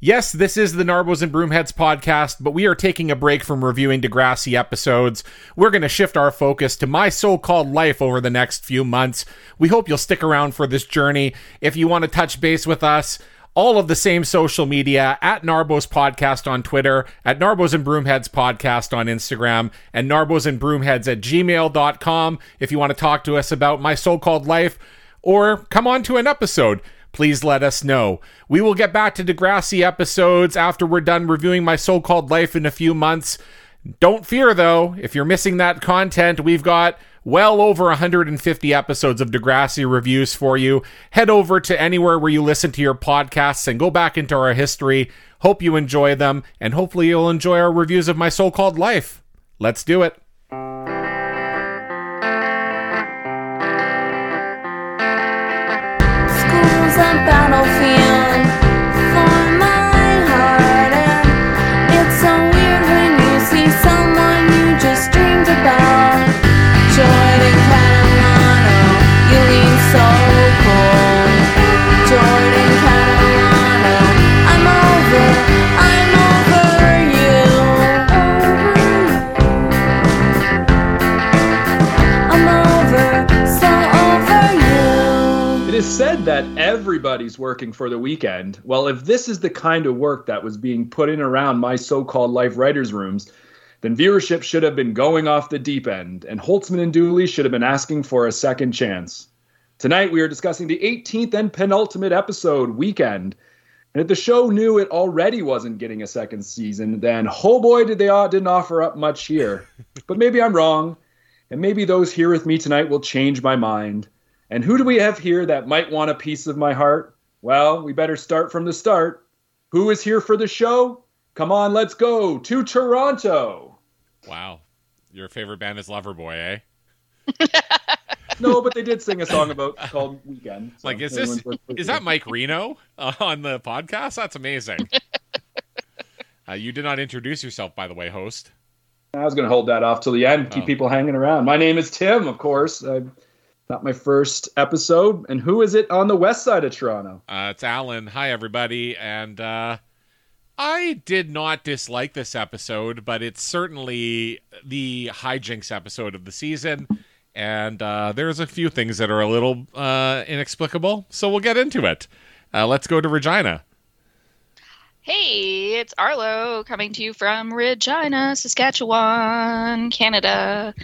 Yes, this is the Narbos and Broomheads podcast, but we are taking a break from reviewing Degrassi episodes. We're going to shift our focus to my so called life over the next few months. We hope you'll stick around for this journey. If you want to touch base with us, all of the same social media at Narbos Podcast on Twitter, at Narbos and Broomheads Podcast on Instagram, and Narbos and Broomheads at gmail.com if you want to talk to us about my so called life or come on to an episode please let us know. We will get back to Degrassi episodes after we're done reviewing my so called life in a few months. Don't fear though, if you're missing that content, we've got well over 150 episodes of Degrassi reviews for you. Head over to anywhere where you listen to your podcasts and go back into our history. Hope you enjoy them, and hopefully you'll enjoy our reviews of my so called life. Let's do it. School's said that everybody's working for the weekend. Well, if this is the kind of work that was being put in around my so called life writers' rooms, then viewership should have been going off the deep end, and Holzman and Dooley should have been asking for a second chance. Tonight, we are discussing the 18th and penultimate episode, Weekend. And if the show knew it already wasn't getting a second season, then oh boy, did they uh, didn't offer up much here. but maybe I'm wrong, and maybe those here with me tonight will change my mind. And who do we have here that might want a piece of my heart? Well, we better start from the start. Who is here for the show? Come on, let's go to Toronto. Wow. Your favorite band is Loverboy, eh? No, but they did sing a song about called Weekend. so Like, is this is that Mike Reno uh, on the podcast? That's amazing. uh, you did not introduce yourself, by the way, host. I was going to hold that off till the end, keep Oh. people hanging around. My name is Tim, of course. Uh, not my first episode. And who is it on the west side of Toronto? Uh, it's Alan. Hi, everybody. And uh, I did not dislike this episode, but it's certainly the hijinks episode of the season. And uh, there's a few things that are a little uh, inexplicable. So we'll get into it. Uh, let's go to Regina. Hey, it's Arlo coming to you from Regina, Saskatchewan, Canada.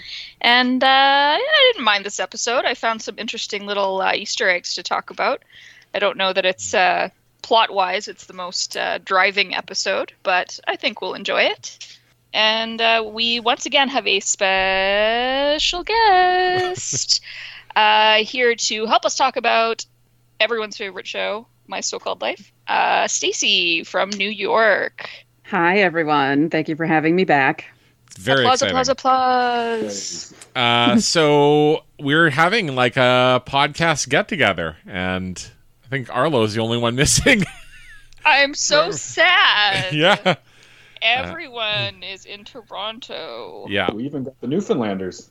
And uh, I didn't mind this episode. I found some interesting little uh, Easter eggs to talk about. I don't know that it's uh, plot wise, it's the most uh, driving episode, but I think we'll enjoy it. And uh, we once again have a special guest uh, here to help us talk about everyone's favorite show, My So Called Life. Uh, Stacy from New York. Hi, everyone. Thank you for having me back. It's very applause, exciting. applause, applause. Uh, so we're having like a podcast get together, and I think Arlo's the only one missing. I'm so sad. yeah. Everyone is in Toronto. Yeah. We even got the Newfoundlanders.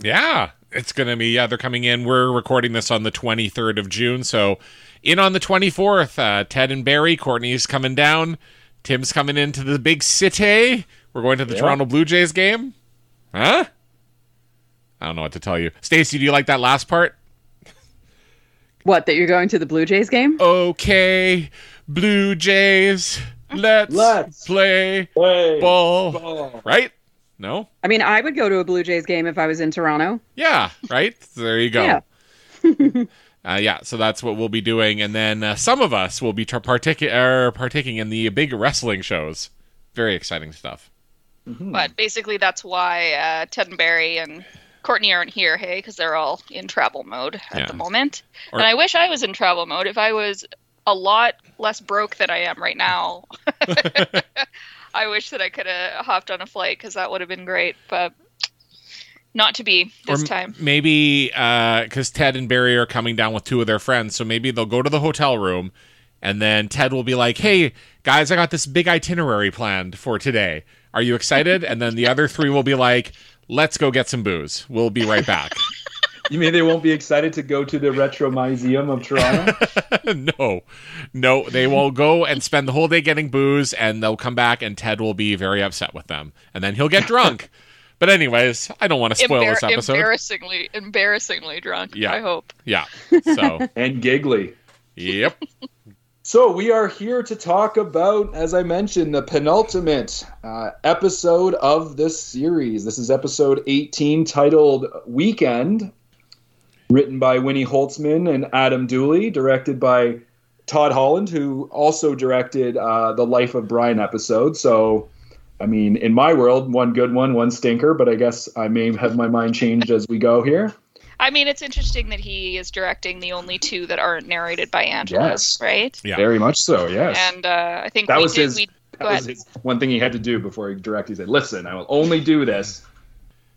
Yeah, it's gonna be. Yeah, they're coming in. We're recording this on the 23rd of June, so in on the 24th. Uh, Ted and Barry, Courtney's coming down. Tim's coming into the big city. We're going to the Yeah. Toronto Blue Jays game. Huh? I don't know what to tell you. Stacy, do you like that last part? What, that you're going to the Blue Jays game? Okay, Blue Jays, let's, Let's play Play ball. ball. Right? No? I mean, I would go to a Blue Jays game if I was in Toronto. Yeah, right? There you go. Yeah. Uh, yeah, so that's what we'll be doing, and then uh, some of us will be tra- partic- er, partaking in the big wrestling shows. Very exciting stuff. But basically, that's why uh, Ted and Barry and Courtney aren't here, hey, because they're all in travel mode at Yeah. the moment. Or- and I wish I was in travel mode. If I was a lot less broke than I am right now, I wish that I could have hopped on a flight because that would have been great. But not to be this or m- time. maybe uh, because Ted and Barry are coming down with two of their friends, so maybe they'll go to the hotel room, and then Ted will be like, "Hey guys, I got this big itinerary planned for today. Are you excited?" and then the other three will be like, "Let's go get some booze. We'll be right back." You mean they won't be excited to go to the Retro Museum of Toronto? no, no, they will go and spend the whole day getting booze, and they'll come back, and Ted will be very upset with them, and then he'll get drunk. but anyways, I don't want to spoil Embar- this episode. embarrassingly, embarrassingly drunk. Yeah. I hope. yeah. So, and giggly. yep. So we are here to talk about, as I mentioned, the penultimate uh, episode of this series. This is episode 18, titled "Weekend," written by Winnie Holzman and Adam Dooley, directed by Todd Holland, who also directed uh, the Life of Brian episode. So, I mean, in my world, one good one, one stinker. But I guess I may have my mind changed as we go here. I mean, it's interesting that he is directing the only two that aren't narrated by Angela, Yes. right? Yeah. Very much so. Yes. And uh, I think That we was did. his- we, That was his one thing he had to do before he directed. He said, "Listen, I will only do this.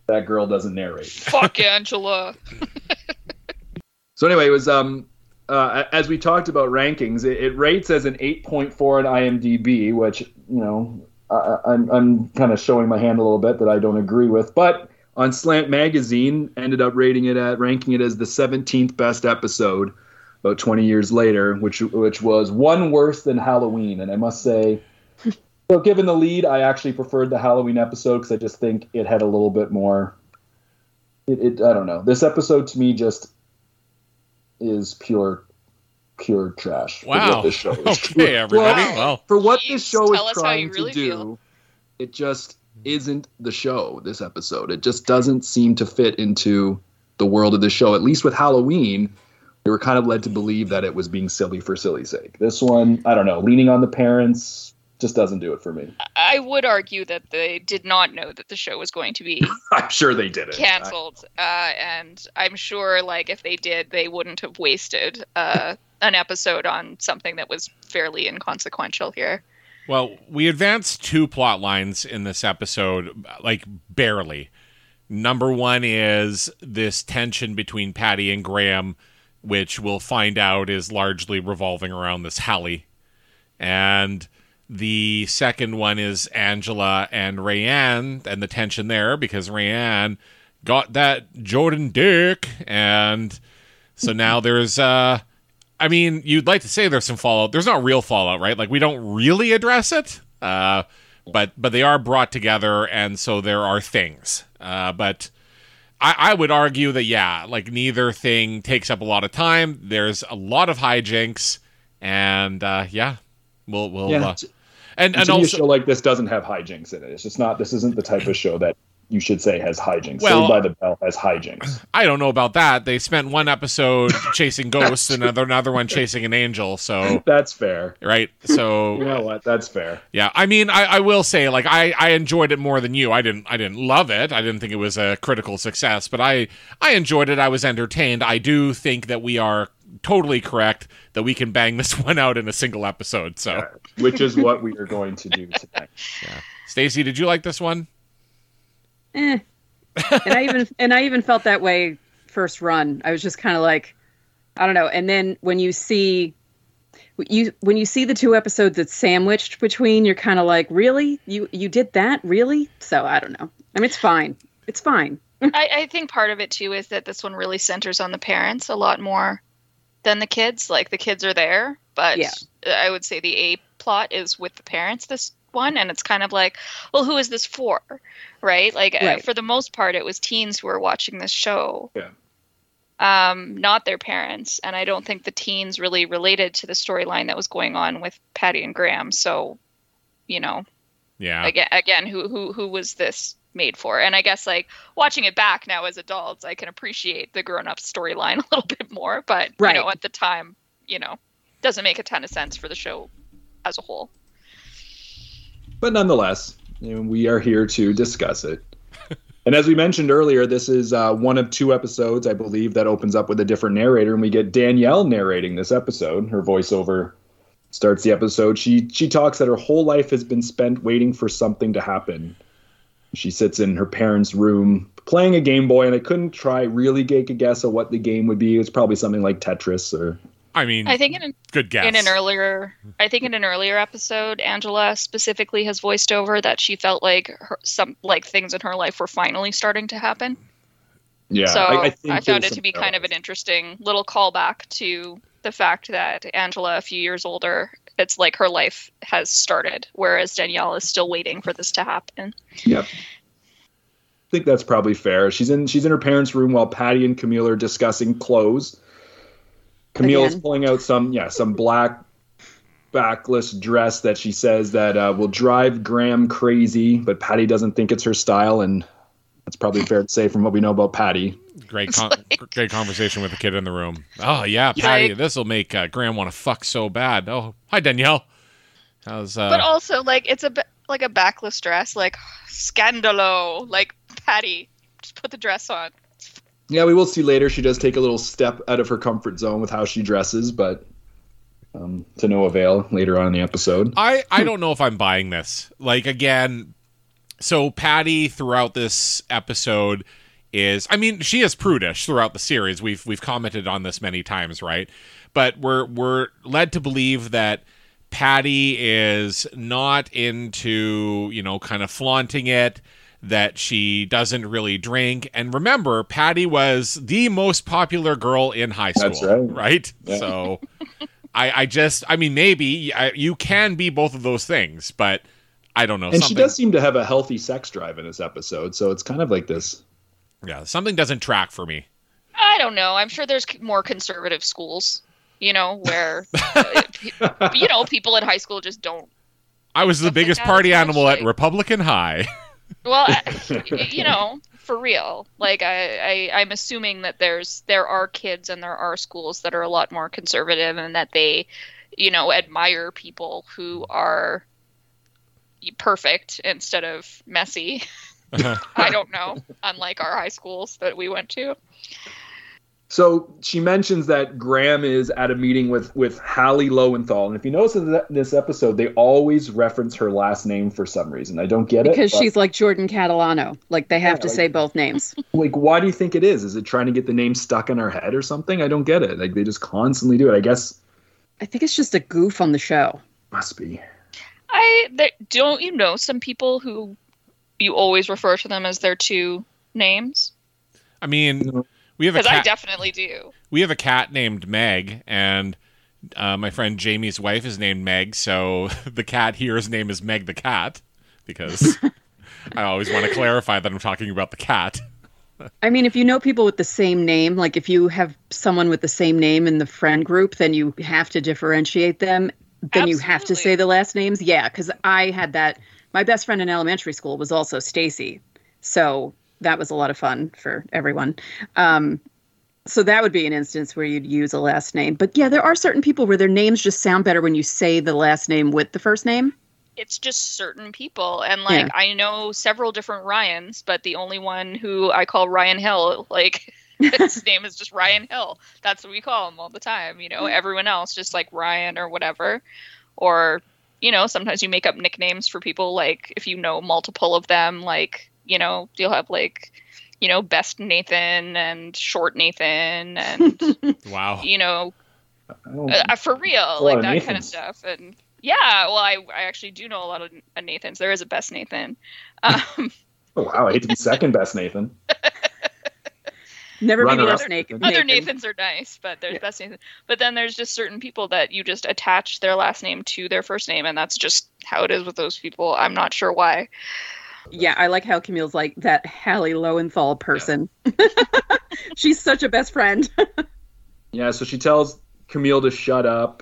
That girl doesn't narrate." Fuck Angela. So anyway, it was um, uh, as we talked about rankings, it, it rates as an 8.4 on IMDb, which you know I, I'm I'm kind of showing my hand a little bit that I don't agree with, but on Slant Magazine ended up rating it at ranking it as the 17th best episode about 20 years later, which which was one worse than Halloween, and I must say. So, given the lead, I actually preferred the Halloween episode because I just think it had a little bit more. It, it, I don't know. This episode to me just is pure, pure trash. for Wow. what this show is. Okay, everybody. Well, Well, for what Jeez, this show is us how you trying really to do, feel. it just isn't the show. This episode, it just doesn't seem to fit into the world of the show. At least with Halloween, we were kind of led to believe that it was being silly for silly's sake. This one, I don't know, leaning on the parents just doesn't do it for me. I would argue that they did not know that the show was going to be I'm sure they did it. canceled, uh, and I'm sure, like, if they did, they wouldn't have wasted uh, an episode on something that was fairly inconsequential here. well, we advanced two plot lines in this episode, like barely. Number one is this tension between Patty and Graham, which we'll find out is largely revolving around this Hallie. And the second one is Angela and Rayanne and the tension there because Rayanne got that Jordan dick and so now there's uh I mean, you'd like to say there's some fallout. There's not real fallout, right? Like we don't really address it. Uh but but they are brought together and so there are things. Uh but I, I would argue that yeah, like neither thing takes up a lot of time. There's a lot of hijinks, and uh, yeah, we'll we'll Yeah. uh, and and a also show like this doesn't have hijinks in it. It's just not. This isn't the type of show that you should say has hijinks. Well- Saved by the Bell has hijinks. I don't know about that. They spent one episode chasing ghosts and another another one chasing an angel. So That's fair. right, so You know what? That's fair. Yeah, I mean, I, I will say, like, I, I enjoyed it more than you. I didn't I didn't love it. I didn't think it was a critical success, but I I enjoyed it. I was entertained. I do think that we are totally correct that we can bang this one out in a single episode. So, Which is what we are going to do tonight. Stacy, did you like this one? Eh. and I even and I even felt that way first run. I was just kind of like, I don't know. And then when you see you when you see the two episodes that's sandwiched between, you're kind of like, really? You you did that, really? So I don't know. I mean, it's fine. It's fine. I, I think part of it too is that this one really centers on the parents a lot more than the kids. Like the kids are there, but Yeah. I would say the A plot is with the parents this one, and it's kind of like, well, who is this for, right? Like uh, for the most part, it was teens who were watching this show. Yeah. Um, not their parents, and I don't think the teens really related to the storyline that was going on with Patty and Graham. So, you know, Yeah. again again who who who was this made for and i guess like watching it back now as adults i can appreciate the grown-up storyline a little bit more but Right. you know at the time you know doesn't make a ton of sense for the show as a whole But nonetheless, know, we are here to discuss it. and as we mentioned earlier, this is uh, one of two episodes, I believe, that opens up with a different narrator, and we get Danielle narrating this episode. Her voiceover starts the episode. She she talks that her whole life has been spent waiting for something to happen. She sits in her parents' room playing a Game Boy, and I couldn't try really take a guess of what the game would be. It was probably something like Tetris or I mean, i think in an, good guess. in an earlier i think in an earlier episode angela specifically has voiced over that she felt like her, some like things in her life were finally starting to happen Yeah, so I, I, I found it to be kind of an interesting little callback to the fact that Angela, a few years older, it's like her life has started, whereas Danielle is still waiting for this to happen. Yep. I think that's probably fair. She's in she's in her parents' room while Patty and Camille are discussing clothes. Camille's Again. pulling out some yeah some black backless dress that she says that uh, will drive Graham crazy, but Patty doesn't think it's her style, and that's probably fair to say from what we know about Patty. Great, con- great conversation with the kid in the room. Oh yeah, Patty, this will make uh, Graham want to fuck so bad. Oh, hi Danielle. How's uh? but also, like, it's a ba- like a backless dress, like scandalo, like Patty. Just put the dress on. Yeah, we will see later. She does take a little step out of her comfort zone with how she dresses, but um, to no avail later on in the episode. I I don't know if I'm buying this. Like again, so Patty throughout this episode is I mean, she is prudish throughout the series. We've we've commented on this many times, right? But we're we're led to believe that Patty is not into, you know, kind of flaunting it, that she doesn't really drink. And remember, Patty was the most popular girl in high school, That's right. right? Yeah. So I, I just, I mean, maybe I, you can be both of those things, but I don't know. And she does seem to have a healthy sex drive in this episode, so it's kind of like this. yeah, something doesn't track for me. I don't know. I'm sure there's more conservative schools, you know, where uh, you know people in high school just don't. I was the biggest party animal at Republican High. Well, uh, you know, for real. Like I, I, I'm assuming that there's there are kids and there are schools that are a lot more conservative and that they, you know, admire people who are perfect instead of messy. Uh-huh. I don't know. Unlike our high schools that we went to. So she mentions that Graham is at a meeting with with Hallie Lowenthal, and if you notice in th- this episode, they always reference her last name for some reason. I don't get it because but, she's like Jordan Catalano. Like they have Yeah, to like- say both names. like, why do you think it is? Is it trying to get the name stuck in her head or something? I don't get it. Like they just constantly do it. I guess I think it's just a goof on the show. must be. I there, don't you know some people who you always refer to them as their two names? I mean, we have a Because I cat. definitely do. we have a cat named Meg, and uh, my friend Jamie's wife is named Meg, so the cat here's name is Meg the cat because I always want to clarify that I'm talking about the cat. I mean, if you know people with the same name, like if you have someone with the same name in the friend group, then you have to differentiate them. Then you have to say the last names. Yeah, because I had that. My best friend in elementary school was also Stacy, so that was a lot of fun for everyone. Um, so that would be an instance where you'd use a last name. But yeah, there are certain people where their names just sound better when you say the last name with the first name. it's just certain people and like Yeah. i know several different ryans but the only one who i call ryan hill like his name is just ryan hill that's what we call him all the time you know everyone else just like ryan or whatever or you know sometimes you make up nicknames for people like if you know multiple of them like you know you'll have like you know best nathan and short nathan and Wow. you know uh, for real, like of that kind of stuff. And yeah, well, I, I actually do know a lot of uh, Nathans. There is a best Nathan. Um, oh wow, I hate to be second best, Nathan. Never be Runner the up. other Nathans are nice, but there's best Nathan. But then there's just certain people that you just attach their last name to their first name, and that's just how it is with those people. I'm not sure why. Yeah, I like how Camille's like that Hallie Lowenthal person. She's such a best friend. Yeah, so she tells Camille to shut up.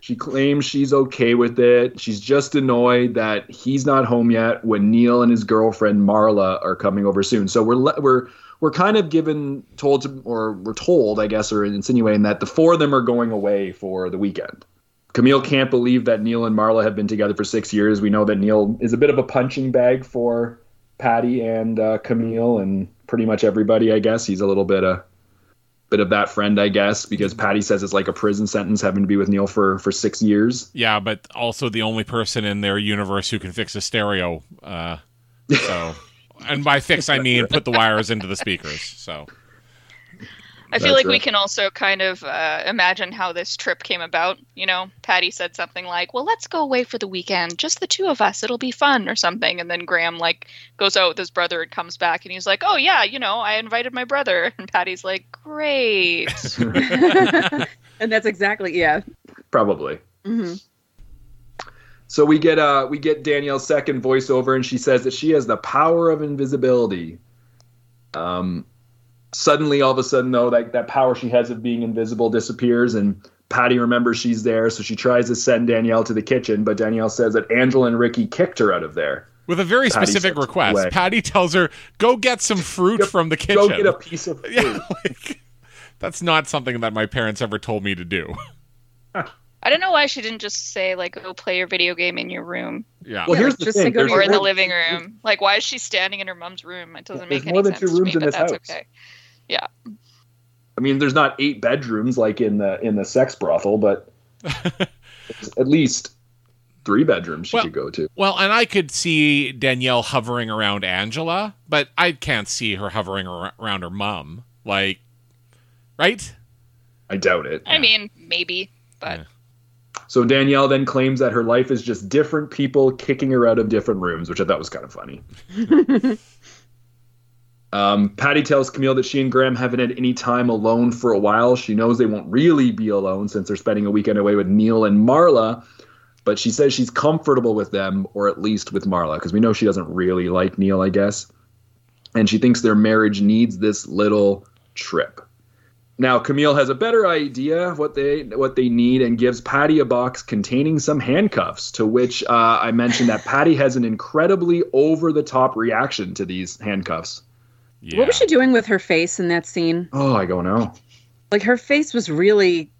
She claims she's okay with it. She's just annoyed that he's not home yet when Neil and his girlfriend Marla are coming over soon. So we're le- we're we're kind of given told to or we're told, I guess, or insinuating that the four of them are going away for the weekend. Camille can't believe that Neil and Marla have been together for six years. We know that Neil is a bit of a punching bag for Patty and uh, Camille and pretty much everybody. I guess he's a little bit uh, bit of that friend, I guess, because Patty says it's like a prison sentence having to be with Neil for for six years. Yeah, but also the only person in their universe who can fix a stereo. Uh, so, and by fix I mean put the wires into the speakers. So, I feel That's like we can also kind of uh, imagine how this trip came about. You know, Patty said something like, "Well, let's go away for the weekend, just the two of us. It'll be fun," or something. And then Graham like goes out with his brother and comes back, and he's like, "Oh yeah, you know, I invited my brother." And Patty's like, "Great." and that's exactly yeah. Probably. hmm So we get uh we get Danielle's second voiceover, and she says that she has the power of invisibility. Um, suddenly, all of a sudden, though, that that power she has of being invisible disappears, and Patty remembers she's there, so she tries to send Danielle to the kitchen, but Danielle says that Angela and Ricky kicked her out of there. With a very Patty specific request. away. Patty tells her, "Go get some fruit Go- from the kitchen." Go get a piece of fruit. yeah, like, that's not something that my parents ever told me to do. I don't know why she didn't just say like, "Go play your video game in your room Yeah. Well, Yeah, here's like, the just say thing: go to or in the living room." Like, why is she standing in her mom's room? It doesn't There's make more than sense two to rooms me, in but this that's house. okay. I mean, there's not eight bedrooms like in the in the sex brothel, but at least three bedrooms she Well- could go to. Well, and I could see Danielle hovering around Angela, but I can't see her hovering ar- around her mom. Like, right? I doubt it. I mean, maybe, but Yeah. So Danielle then claims that her life is just different people kicking her out of different rooms, which I thought was kind of funny. um, Patty tells Camille that she and Graham haven't had any time alone for a while. She knows they won't really be alone since they're spending a weekend away with Neil and Marla, but she says she's comfortable with them, or at least with Marla, because we know she doesn't really like Neil, I guess. And she thinks their marriage needs this little trip. Now Camille has a better idea of what they what they need and gives Patty a box containing some handcuffs. To which uh, I mentioned that Patty has an incredibly over the top reaction to these handcuffs. Yeah. What was she doing with her face in that scene? Oh, I don't know. Like her face was really,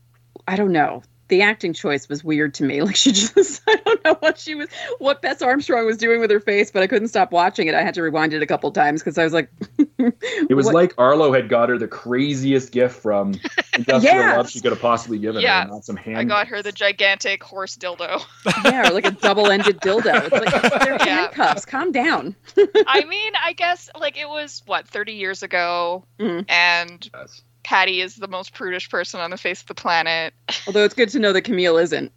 I don't know. The acting choice was weird to me. Like she just, I don't know what she was, what Bess Armstrong was doing with her face, but I couldn't stop watching it. I had to rewind it a couple times because I was like, It was What- like Arlo had got her the craziest gift from Industrial Yes. Love she could have possibly given Yeah. her. Not some hand. I got her the gigantic horse dildo. yeah, or like a double-ended dildo. It's like they're Yeah. handcuffs. Calm down. I mean, I guess like it was what 30 years ago, Mhm. and Yes. Patty is the most prudish person on the face of the planet. Although it's good to know that Camille isn't.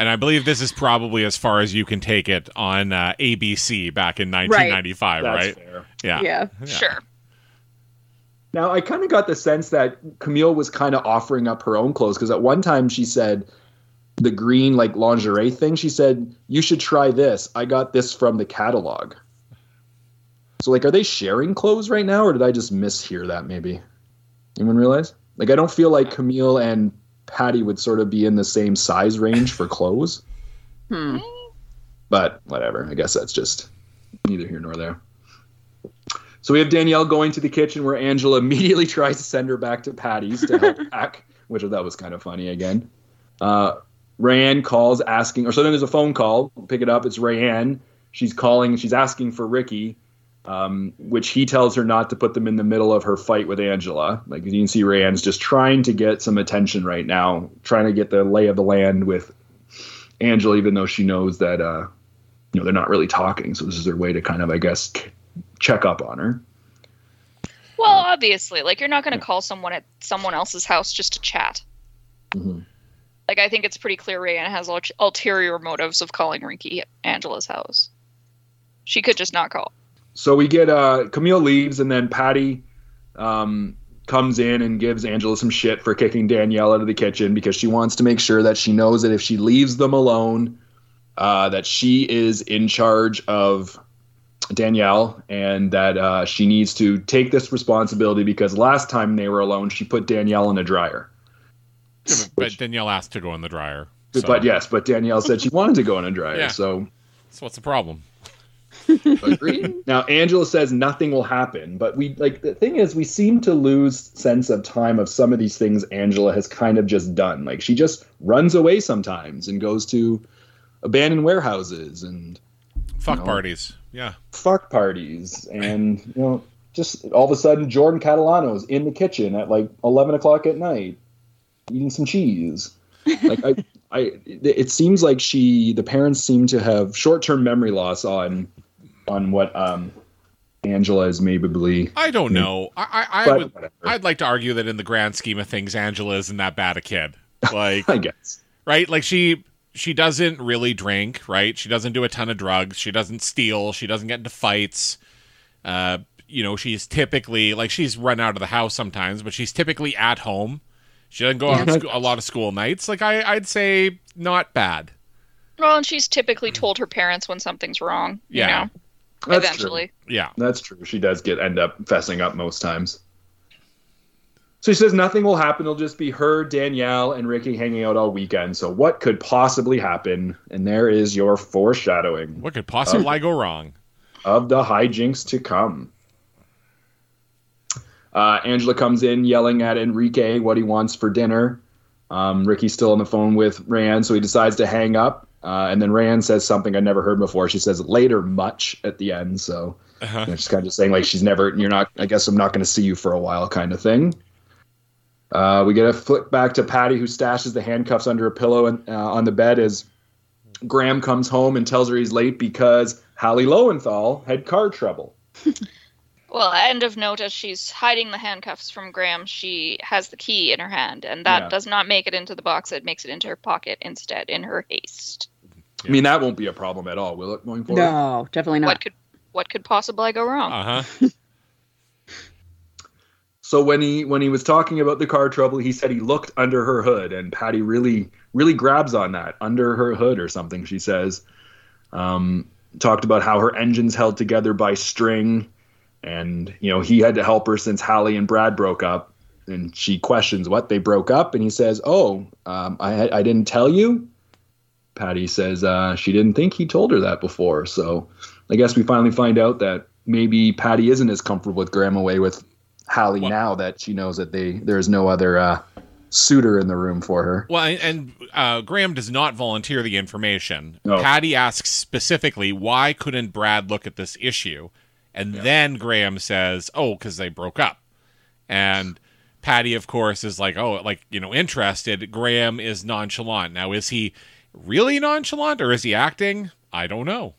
And I believe this is probably as far as you can take it on uh, ABC back in 1995, That's right? fair. Yeah. Yeah. Sure. Now, I kind of got the sense that Camille was kind of offering up her own clothes because at one time she said the green like lingerie thing. She said you should try this. I got this from the catalog. So, like, are they sharing clothes right now, or did I just mishear that? Maybe anyone realize? Like, I don't feel like Camille and Patty would sort of be in the same size range for clothes, Hmm. but whatever. I guess that's just neither here nor there. So we have Danielle going to the kitchen where Angela immediately tries to send her back to Patty's to help pack, which I thought was kind of funny again. Uh, Rayanne calls asking, or so then there's a phone call. Pick it up. It's Rayanne. She's calling. She's asking for Ricky, um, which he tells her not to put them in the middle of her fight with Angela. Like you can see, Rayanne's just trying to get some attention right now, trying to get the lay of the land with Angela, even though she knows that uh, you know they're not really talking. So this is her way to kind of, I guess, check up on her. Well, obviously, like you're not going to call someone at someone else's house just to chat. Mhm. Like I think it's pretty clear Rayanne has ul- ulterior motives of calling Ricky at Angela's house. She could just not call. So we get uh, Camille leaves, and then Patty um, comes in and gives Angela some shit for kicking Danielle out of the kitchen because she wants to make sure that she knows that if she leaves them alone, uh, that she is in charge of Danielle and that uh, she needs to take this responsibility because last time they were alone, she put Danielle in a dryer. But Danielle asked to go in the dryer. So, But yes, but Danielle said she wanted to go in a dryer. Yeah. So So what's the problem? Agreed. now Angela says nothing will happen, but we like the thing is we seem to lose sense of time of some of these things Angela has kind of just done. Like she just runs away sometimes and goes to abandoned warehouses and Fuck No. parties. Yeah. fuck parties and you know just all of a sudden Jordan Catalano's in the kitchen at like eleven o'clock at night eating some cheese. Like I I it seems like she the parents seem to have short term memory loss on on what um Angela is maybe. I don't know. I I, I would whatever. I'd like to argue that in the grand scheme of things, Angela isn't that bad a kid. Like I guess. right? Like she she doesn't really drink, right? She doesn't do a ton of drugs. She doesn't steal. She doesn't get into fights. Uh, you know, she's typically like she's run out of the house sometimes, but she's typically at home. She doesn't go on Yeah. sc- a lot of school nights. Like I, I'd say not bad. Well, and she's typically told her parents when something's wrong. You Yeah. know, That's eventually. Yeah. That's true. She does get end up fessing up most times. So she says nothing will happen. It'll just be her, Danielle, and Ricky hanging out all weekend. So what could possibly happen? And there is your foreshadowing What could possibly go wrong? of the hijinks to come. Uh, Angela comes in yelling at Enrique what he wants for dinner. Um, Ricky's still on the phone with Rayanne, so he decides to hang up. Uh, and then Rayanne says something I never heard before. She says later much at the end. So Uh-huh. you know, she's kind of saying like she's never, you're not, I guess I'm not going to see you for a while kind of thing. Uh, we get a flip back to Patty who stashes the handcuffs under a pillow and, uh, on the bed as Graham comes home and tells her he's late because Hallie Lowenthal had car trouble. Well, end of note, as she's hiding the handcuffs from Graham, she has the key in her hand, and that Yeah. does not make it into the box. It makes it into her pocket instead in her haste. I mean, that won't be a problem at all, will it, going forward? No, definitely not. What could what could possibly go wrong? Uh huh. So when he when he was talking about the car trouble, he said he looked under her hood, and Patty really really grabs on that under her hood or something. She says, um, talked about how her engine's held together by string, and you know he had to help her since Hallie and Brad broke up. And she questions what they broke up, and he says, "Oh, um, I I didn't tell you." Patty says uh, she didn't think he told her that before. So I guess we finally find out that maybe Patty isn't as comfortable with Graham away with Hallie Well- now that she knows that they there is no other uh, suitor in the room for her. Well, and- uh, Graham does not volunteer the information. No. Patty asks specifically, why couldn't Brad look at this issue? And then Graham says, oh, because they broke up. And Patty, of course, is like, oh, like, you know, interested. Graham is nonchalant. Now, is he really nonchalant or is he acting? I don't know.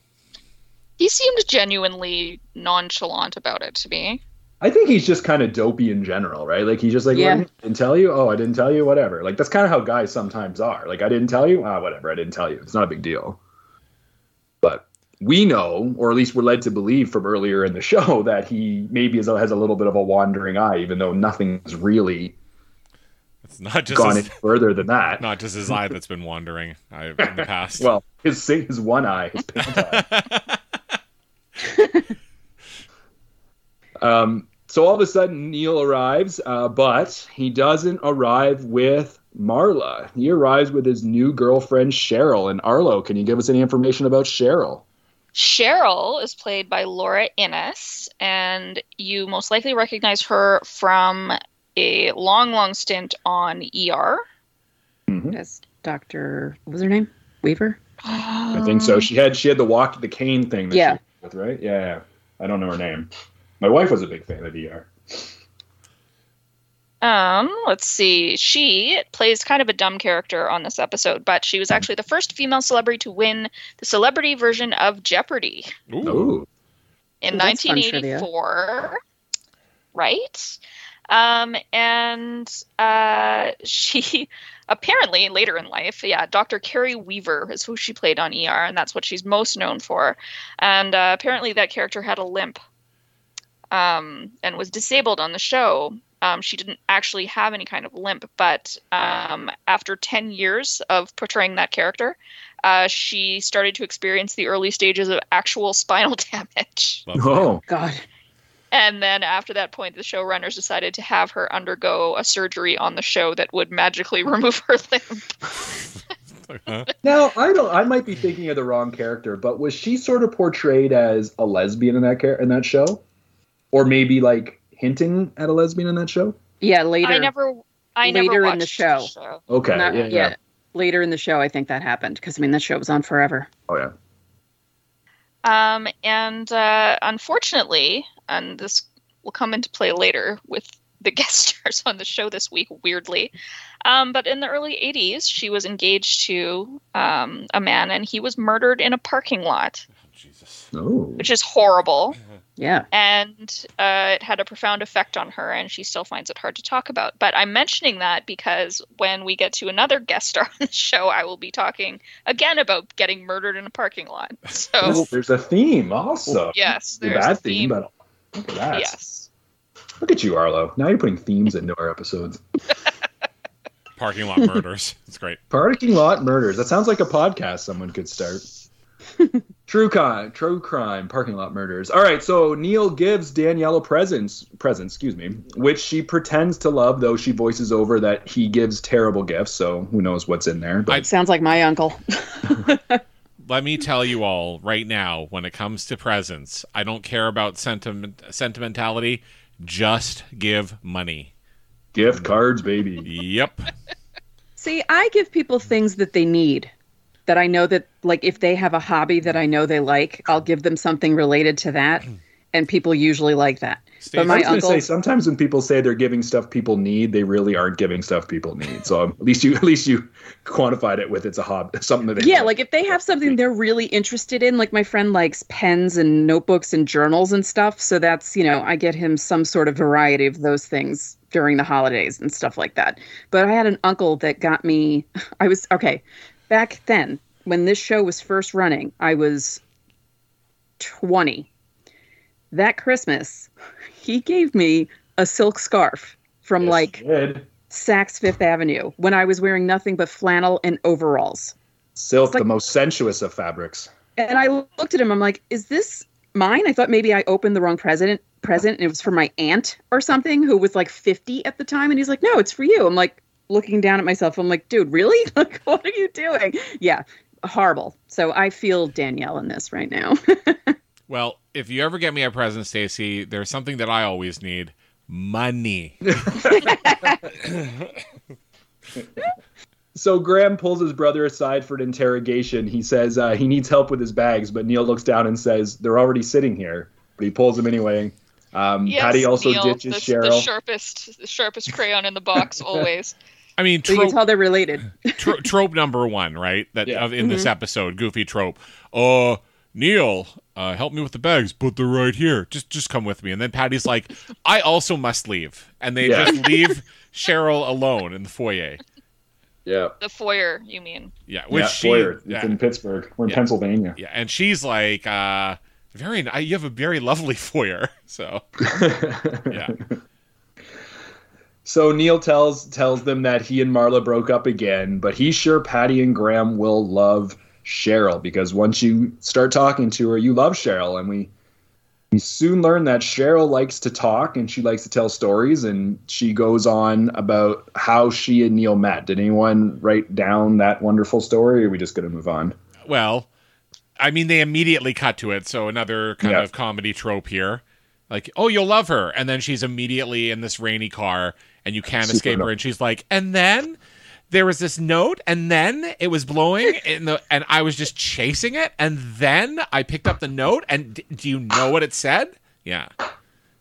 He seemed genuinely nonchalant about it to me. I think he's just kind of dopey in general, right? Like he's just like, Yeah. "What, I didn't tell you. Oh, I didn't tell you. Whatever. Like that's kind of how guys sometimes are. Like I didn't tell you. Ah, whatever. I didn't tell you. It's not a big deal. We know, or at least we're led to believe from earlier in the show, that he maybe is, has a little bit of a wandering eye, even though nothing's really It's not just gone his, any further than that. not just his eye that's been wandering I, in the past. Well, his his one eye, his eye. um, so all of a sudden, Neil arrives, uh, but he doesn't arrive with Marla. He arrives with his new girlfriend Cheryl. And Arlo, can you give us any information about Cheryl? Cheryl is played by Laura Innes, and you most likely recognize her from a long, long stint on ER. As Doctor, what was her name? Weaver. I think so. She had she had the walk the cane thing. That Yeah. She with right. Yeah, yeah. I don't know her name. My wife was a big fan of ER. Um, let's see. She plays kind of a dumb character on this episode, but she was actually the first female celebrity to win the celebrity version of Jeopardy Ooh. Ooh. in Ooh, that's fun trivia. 1984. Right? Um, and uh, she apparently later in life, yeah, Dr. Kerry Weaver is who she played on ER, and that's what she's most known for. And uh, apparently, that character had a limp um, and was disabled on the show. Um, she didn't actually have any kind of limp, but um, after 10 years of portraying that character, uh, she started to experience the early stages of actual spinal damage. Oh. God. And then after that point, the showrunners decided to have her undergo a surgery on the show that would magically remove her limb. Huh? Now I don't. I might be thinking of the wrong character, but was she sort of portrayed as a lesbian in that char- in that show, or maybe like hinting at a lesbian in that show? Yeah, later. I never, I never Later in watched the show. Okay. Not yeah, yeah. yet. Later in the show, I think that happened because I mean that show was on forever. Oh yeah. Um, and uh, unfortunately, and this will come into play later with the guest stars on the show this week, weirdly. Um, but in the early 80s, she was engaged to um, a man and he was murdered in a parking lot. Jesus. Jesus. Oh. which is horrible. Yeah. and uh, it had a profound effect on her, and she still finds it hard to talk about. But I'm mentioning that because when we get to another guest star on the show, I will be talking again about getting murdered in a parking lot. So Oh, there's a theme also. yes, The there's bad a theme, theme. but look at that. yes, Look at you, Arlo. Now you're putting themes into our episodes. Parking lot murders. It's great. Parking lot murders. That sounds like a podcast someone could start. true crime, true crime, parking lot murders. All right, so Neil gives Danielle a presents, presents, excuse me, which she pretends to love, though she voices over that he gives terrible gifts. So who knows what's in there? But Sounds like my uncle. Let me tell you all right now, when it comes to presents, I don't care about sentiment sentimentality. Just give money. gift cards, baby. Yep. See, I give people things that they need. That I know that, like, if they have a hobby that I know they like, I'll give them something related to that, and people usually like that. But I my was uncle, say sometimes when people say they're giving stuff people need, they really aren't giving stuff people need. So um, at least you at least you quantified it with it's a hobby, something that they yeah, like. like if they have something they're really interested in, like my friend likes pens and notebooks and journals and stuff. So that's, you know, I get him some sort of variety of those things during the holidays and stuff like that. But I had an uncle that got me, I was, okay, back then when this show was first running, I was 20. That Christmas, he gave me a silk scarf from Yes, like. Saks Fifth Avenue when I was wearing nothing but flannel and overalls. silk, like- the most sensuous of fabrics. And I looked at him. I'm like, "Is this mine?" I thought maybe I opened the wrong present present, and it was for my aunt or something who was like 50 at the time. And he's like, "No, it's for you." I'm like looking down at myself. I'm like, "Dude, really? Like, what are you doing?" Yeah, horrible. So I feel Danielle in this right now. Well, if you ever get me a present, Stacy, there's something that I always need. Money. So Graham pulls his brother aside for an interrogation. He says uh, he needs help with his bags, but Neil looks down and says they're already sitting here. But he pulls them anyway. Um, yes, Patty also Neil, ditches the, Cheryl. the sharpest, the sharpest crayon in the box always. I mean, so you can tell they're related. tro- trope number one, right? That Yeah. of, in this episode, goofy trope. Uh, Neil, uh, help me with the bags, but they're right here. Just, just come with me. And then Patty's like, I also must leave, and they Yeah. just leave Cheryl alone in the foyer. yeah, The foyer, you mean? Yeah, which yeah, she, Boyer. It's yeah, in Pittsburgh. We're in Yeah. Pennsylvania. yeah, and she's like, uh, very. You have a very lovely foyer. So yeah, So Neil tells tells them that he and Marla broke up again, but he's sure Patty and Graham will love Cheryl because once you start talking to her, you love Cheryl, and we we soon learn that Cheryl likes to talk and she likes to tell stories, and she goes on about how she and Neil met. Did anyone write down that wonderful story, or are we just going to move on? well, I mean, they immediately cut to it. So another kind of comedy trope here. Like, oh, you'll love her, and then she's immediately in this rainy car, and you can't Super escape her, and she's like, and then there was this note, and then it was blowing, in the, and I was just chasing it, and then I picked up the note, and d- do you know what it said? Yeah,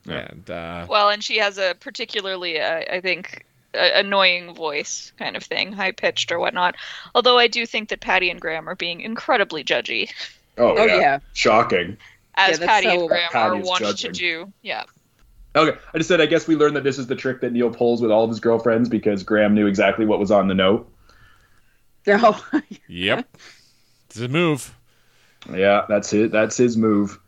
and uh, Well, and she has a particularly, uh, I think, a- annoying voice kind of thing, high pitched or whatnot. Although I do think that Patty and Graham are being incredibly judgy, Oh, Oh yeah. shocking. as that's Patty so- and Graham Patty are is wont judging. to do. Yeah. Okay, I just said I guess we learned that this is the trick that Neil pulls with all of his girlfriends because Graham knew exactly what was on the note. Oh, yep, it's a move. Yeah, that's it. That's his move.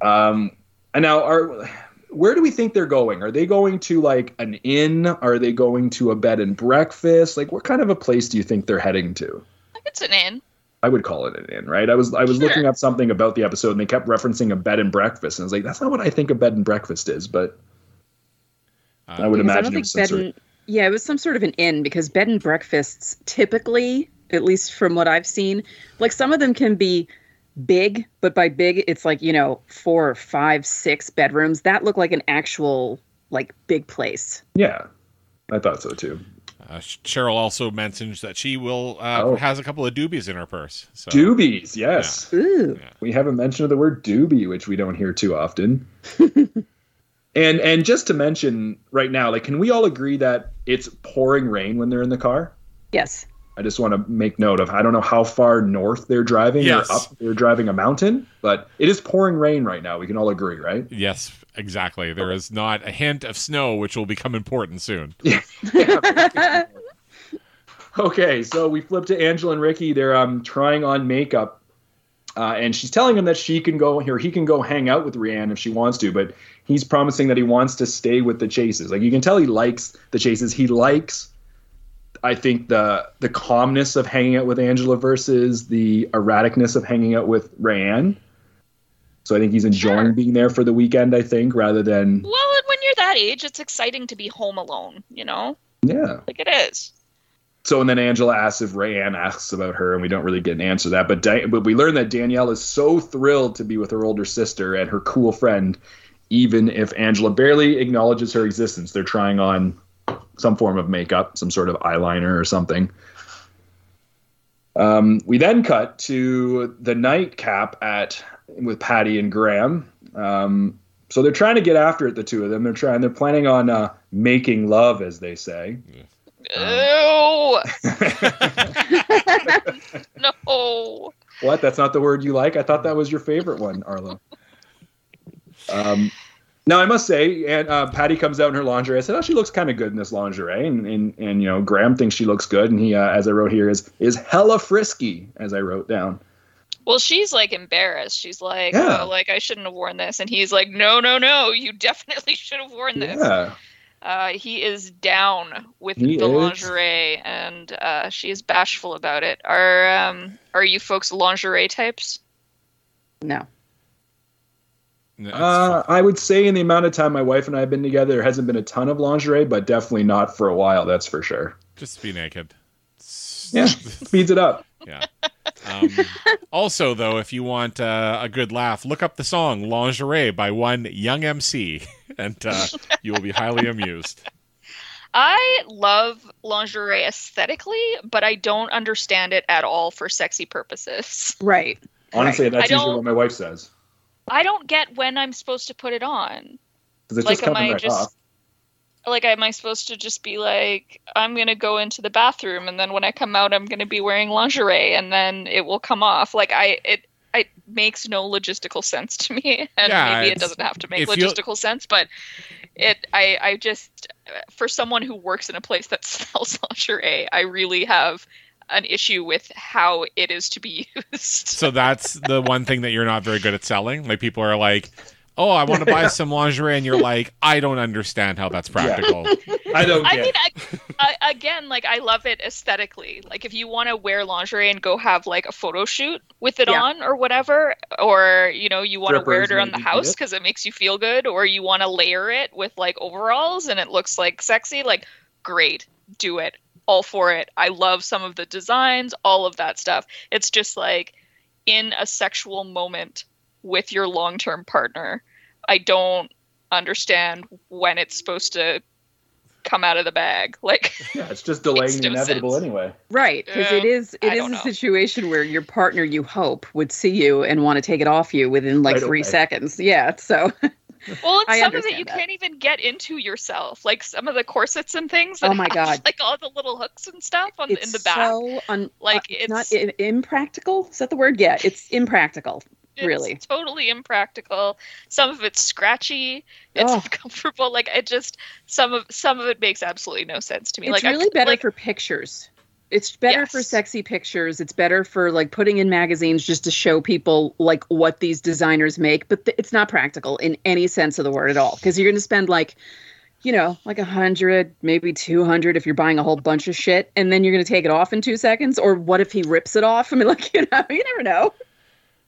Um, and now, are where do we think they're going? Are they going to like an inn? Are they going to a bed and breakfast? Like, what kind of a place do you think they're heading to? It's an inn. I would call it an inn, right? I was I was Sure. looking up something about the episode, and they kept referencing a bed and breakfast, and I was like, that's not what I think a bed and breakfast is, but Uh, I would Because I imagine don't it think was some bed sort. and yeah, it was some sort of an inn because bed and breakfasts typically, at least from what I've seen, like some of them can be big, but by big it's like you know four, five, six bedrooms that look like an actual like big place. Yeah, I thought so too. Uh, Cheryl also mentions that she will uh, Oh. has a couple of doobies in her purse. So Doobies, yes. Ooh, We have a mention of the word doobie, which we don't hear too often. and and just to mention right now, like, can we all agree that it's pouring rain when they're in the car? yes, I just want to make note of. I don't know how far north they're driving Yes. or up they're driving a mountain, but it is pouring rain right now. We can all agree, right? Yes, exactly. There is not a hint of snow, which will become important soon. Okay, so we flip to Angela and Ricky. They're um trying on makeup, uh, and she's telling him that she can go here. He can go hang out with Rayanne if she wants to, but he's promising that he wants to stay with the Chases. Like you can tell, he likes the Chases. He likes, I think the the calmness of hanging out with Angela versus the erraticness of hanging out with Rayanne. So I think he's enjoying Sure. being there for the weekend. I think rather than Well, and when you're that age, it's exciting to be home alone. You know, yeah. like it is. So and then Angela asks if Rayanne asks about her, and we don't really get an answer to that. But Di- but we learn that Danielle is so thrilled to be with her older sister and her cool friend, even if Angela barely acknowledges her existence. They're trying on some form of makeup, some sort of eyeliner or something. Um, we then cut to the nightcap at with Patty and Graham. Um, so they're trying to get after it, the two of them. They're trying. They're planning on uh, making love, as they say. Ew. no. What? That's not the word you like? I thought that was your favorite one, Arlo. Um, now I must say, and uh, Patty comes out in her lingerie. I said, "Oh, she looks kind of good in this lingerie," and, and and you know, Graham thinks she looks good, and he, uh, as I wrote here, is is hella frisky, as I wrote down. Well, she's like embarrassed. She's like, Yeah. oh, like I shouldn't have worn this, and he's like, no, no, no, you definitely should have worn this. Yeah, Uh, he is down with He the is. lingerie, and uh, she is bashful about it. Are um, are you folks lingerie types? no. No, uh, I would say in the amount of time my wife and I have been together, there hasn't been a ton of lingerie, but definitely not for a while. That's for sure. just be naked. Yeah, speeds it up. Yeah. Um, also, though, if you want uh, a good laugh, look up the song "Lingerie" by one Young MC, and uh, you will be highly amused. I love lingerie aesthetically, but I don't understand it at all for sexy purposes. Right. Honestly, that's usually what my wife says. I don't get when I'm supposed to put it on. Because it's Like, just am coming I right just off. Like am I supposed to just be like I'm going to go into the bathroom and then when I come out I'm going to be wearing lingerie and then it will come off. Like I it it makes no logistical sense to me and Yeah, maybe it doesn't have to make logistical sense but it I I just for someone who works in a place that sells lingerie I really have an issue with how it is to be used. So that's the one thing that you're not very good at selling. Like people are like, "Oh, I want to buy some lingerie," and you're like, "I don't understand how that's practical." I don't I mean, I, I, again, like I love it aesthetically. Like if you want to wear lingerie and go have like a photo shoot with it Yeah. on or whatever, or you know you want to wear it around the house yeah. because it makes you feel good, or you want to layer it with like overalls and it looks like sexy. Like great, do it. All for it. I love some of the designs, all of that stuff. It's just like in a sexual moment with your long-term partner. I don't understand when it's supposed to come out of the bag. Like yeah, it's just delaying Makes the inevitable sense. anyway. Right, because Yeah, it is it I is a know. situation where your partner you hope would see you and want to take it off you within like Right three away. seconds. Yeah, so Well, and I some of it you that. can't even get into yourself. Like some of the corsets and things. That Oh my have, God. Like all the little hooks and stuff on it's in the back. so un- Like, uh, it's, not it's- impractical. Is that the word? Yeah, it's impractical. It's really. totally impractical. Some of it's scratchy. It's Oh. uncomfortable. Like I just some of some of it makes absolutely no sense to me. It's like really I, better like, for pictures. It's better for sexy pictures. It's better for like putting in magazines just to show people like what these designers make. But th- it's not practical in any sense of the word at all because you're going to spend like, you know, like a hundred, maybe two hundred if you're buying a whole bunch of shit, and then you're going to take it off in two seconds. Or what if he rips it off? I mean, like you know, you never know.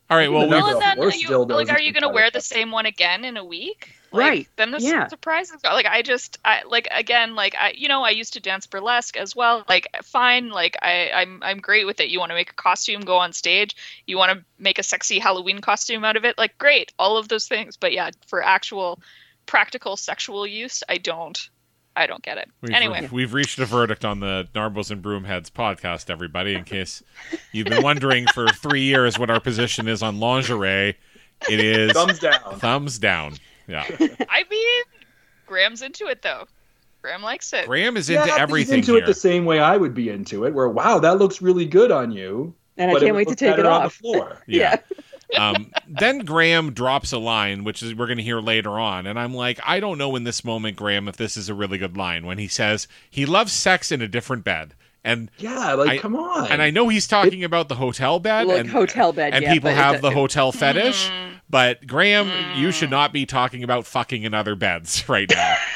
All right, well, Even we Well, then Worse you, like, are you you going to wear the same one again in a week? Like, Right. Then the Yeah. surprises. Like, I just, I like again, like I, you know, I used to dance burlesque as well. Like, fine, like I, I'm, I'm great with it. You want to make a costume, go on stage. You want to make a sexy Halloween costume out of it, like great, all of those things. But yeah, for actual practical sexual use, I don't, I don't get it. We've, anyway, we've reached a verdict on the Narbos and Broomheads podcast, everybody. In case you've been wondering for three years what our position is on lingerie, it is Thumbs down. thumbs down. Yeah. I mean, Graham's into it though. Graham likes it. Graham is Yeah, into he's everything into here. it the same way I would be into it. Where wow, that looks really good on you. And I can't wait to take it better on the off. floor. yeah. Um, then Graham drops a line, which is we're going to hear later on, and I'm like, I don't know in this moment, Graham, if this is a really good line when he says he loves sex in a different bed, and Yeah, like I- come on. and I know he's talking about the hotel bed, Look, and hotel bed, and yeah, people have the hotel fetish, Mm. but Graham, you should not be talking about fucking in other beds right now.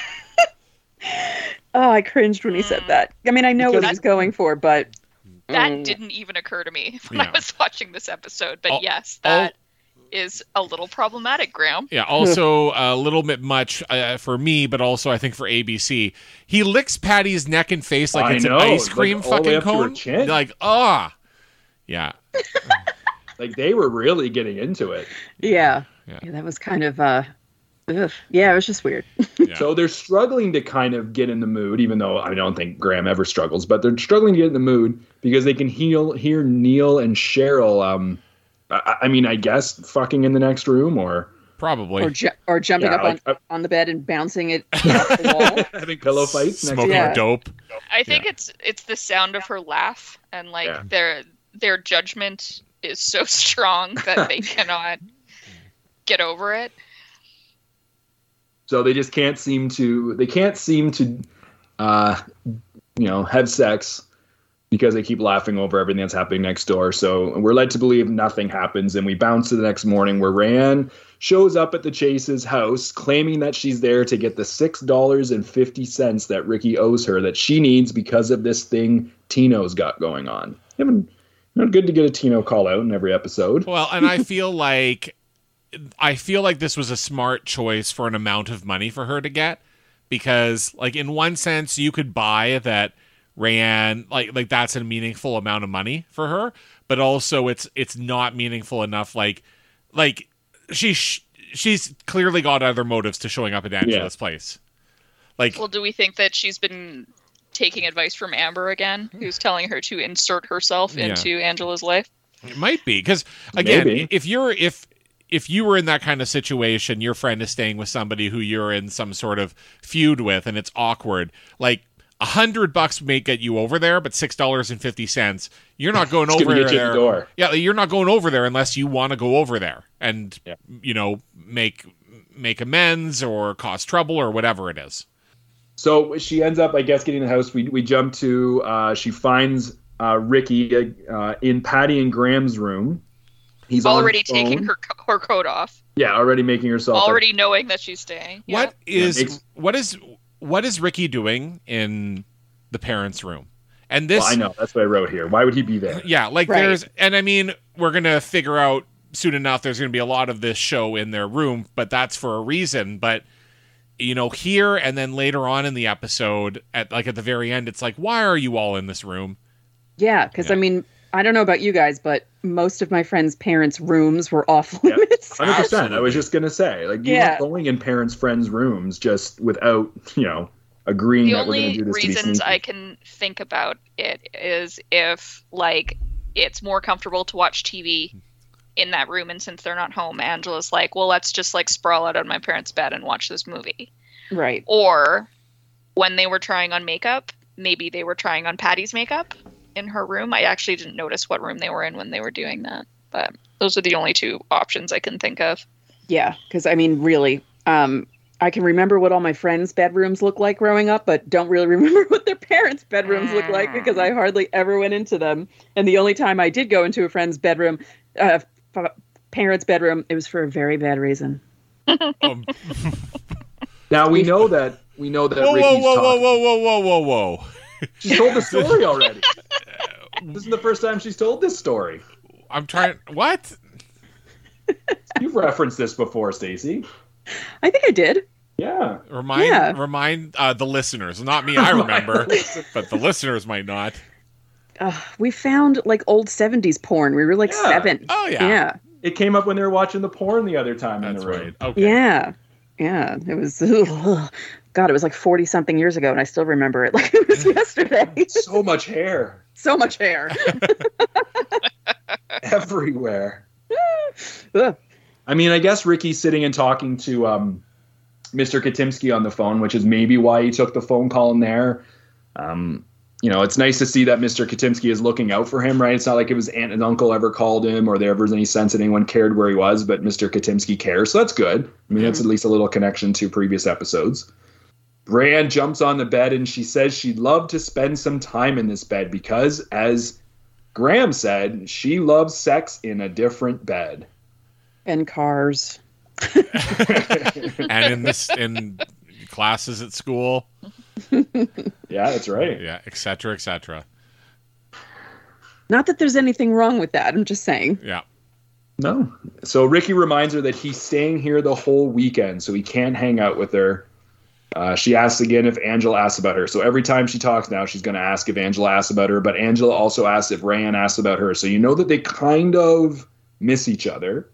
Oh, I cringed when he said that. I mean, I know what Because- he was going for, but That Mm. didn't even occur to me when Yeah. I was watching this episode. But Al- yes, al- that is a little problematic, Graham. Yeah, also a little bit much uh, for me, but also I think for ABC. He licks Patty's neck and face like I it's know, an ice cream all the way fucking up to her cone. Like, ah, yeah, like they were really getting into it. yeah, Yeah. yeah, that was kind of uh, ugh. yeah, it was just weird. yeah. So they're struggling to kind of get in the mood, even though I don't think Graham ever struggles, but they're struggling to get in the mood because they can heal, hear Neil and Cheryl. Um, I, I mean, I guess fucking in the next room or probably or ju- or jumping Yeah, up like, on, uh, on the bed and bouncing it off the wall. having pillow fights. Smoking to Yeah. dope. I think it's it's the sound of her laugh and like Yeah. their their judgment is so strong that they cannot get over it. So they just can't seem to. They can't seem to, uh, you know, have sex because they keep laughing over everything that's happening next door. So we're led to believe nothing happens, and we bounce to the next morning where Rayanne shows up at the Chase's house, claiming that she's there to get the six dollars and fifty cents that Ricky owes her that she needs because of this thing Tino's got going on. Not good to get a Tino call out in every episode. Well, and I feel like I feel like this was a smart choice for an amount of money for her to get because like in one sense you could buy that Rayanne like like that's a meaningful amount of money for her, but also it's it's not meaningful enough like like she sh- she's clearly got other motives to showing up at Angela's place. Like Well, do we think that she's been taking advice from Amber again, hmm. who's telling her to insert herself Yeah. into Angela's life? It might be because again, Maybe. if you're if if you were in that kind of situation, your friend is staying with somebody who you're in some sort of feud with, and it's awkward. Like a hundred bucks may get you over there, but six dollars and fifty cents, you're not going over gonna get you in there. the door. Yeah, you're not going over there unless you want to go over there and Yeah. you know make make amends or cause trouble or whatever it is. So she ends up, I guess, getting the house. We we jump to uh, she finds uh, Ricky uh, in Patty and Graham's room. He's already taking her her coat off, yeah, already making herself already knowing that she's staying. Yeah. What is Yeah, makes- what is what is Ricky doing in the parents' room? And this Well, I know that's what I wrote here. Why would he be there? Yeah, like Right. there's, and I mean, we're gonna figure out soon enough. There's gonna be a lot of this show in their room, but that's for a reason. But you know, here and then later on in the episode, at like at the very end, it's like, why are you all in this room? Yeah, because Yeah. I mean, I don't know about you guys, but most of my friends' parents' rooms were off limits. Hundred percent. I was just gonna say, like, you Yeah. weren't going in parents' friends' rooms just without, you know, agreeing the that we're gonna only do this to be reasons. I can think about it is if like it's more comfortable to watch TV in that room and since they're not home Angela's like well let's just like sprawl out on my parents bed and watch this movie Right. or when they were trying on makeup maybe they were trying on Patty's makeup in her room I actually didn't notice what room they were in when they were doing that but those are the only two options I can think of Yeah, because I mean, really, um, I can remember what all my friends' bedrooms look like growing up, but don't really remember what their parents' bedrooms look like because I hardly ever went into them. And the only time I did go into a friend's bedroom, uh, f- parents' bedroom, it was for a very bad reason. Um, Now we know that we know that whoa, whoa, Ricky's whoa, whoa, talking. whoa, whoa, whoa, whoa, whoa! She told the story already. this is the first time she's told this story. I'm trying. What? You've referenced this before, Stacy. I think I did. Yeah. Remind Yeah. remind uh, the listeners, not me. I remember, but the listeners might not. Uh, we found like old 70s porn. We were like Yeah. seven. Oh yeah, Yeah. It came up when they were watching the porn the other time in that's the room. right. Okay. Yeah. Yeah. It was, ugh. God, it was like 40 something years ago, and I still remember it like it was yesterday. So much hair so much hair. everywhere. I mean, I guess Ricky's sitting and talking to um Mr. Katimski on the phone, which is maybe why he took the phone call in there. Um, you know, it's nice to see that Mr. Katimski is looking out for him, right? It's not like if his aunt and uncle ever called him or there ever was any sense that anyone cared where he was, but Mr. Katimski cares. So that's good. I mean, that's at least a little connection to previous episodes. Rayanne jumps on the bed and she says she'd love to spend some time in this bed because, as Graham said, she loves sex in a different bed. And cars. and in this in classes at school, Yeah, that's right. yeah, et cetera, et cetera. Not that there's anything wrong with that. I'm just saying. Yeah. No. So Ricky reminds her that he's staying here the whole weekend, so he can't hang out with her. Uh, she asks again if Angela asks about her. So every time she talks now, she's going to ask if Angela asks about her. But Angela also asks if Rayanne asks about her. So you know that they kind of miss each other.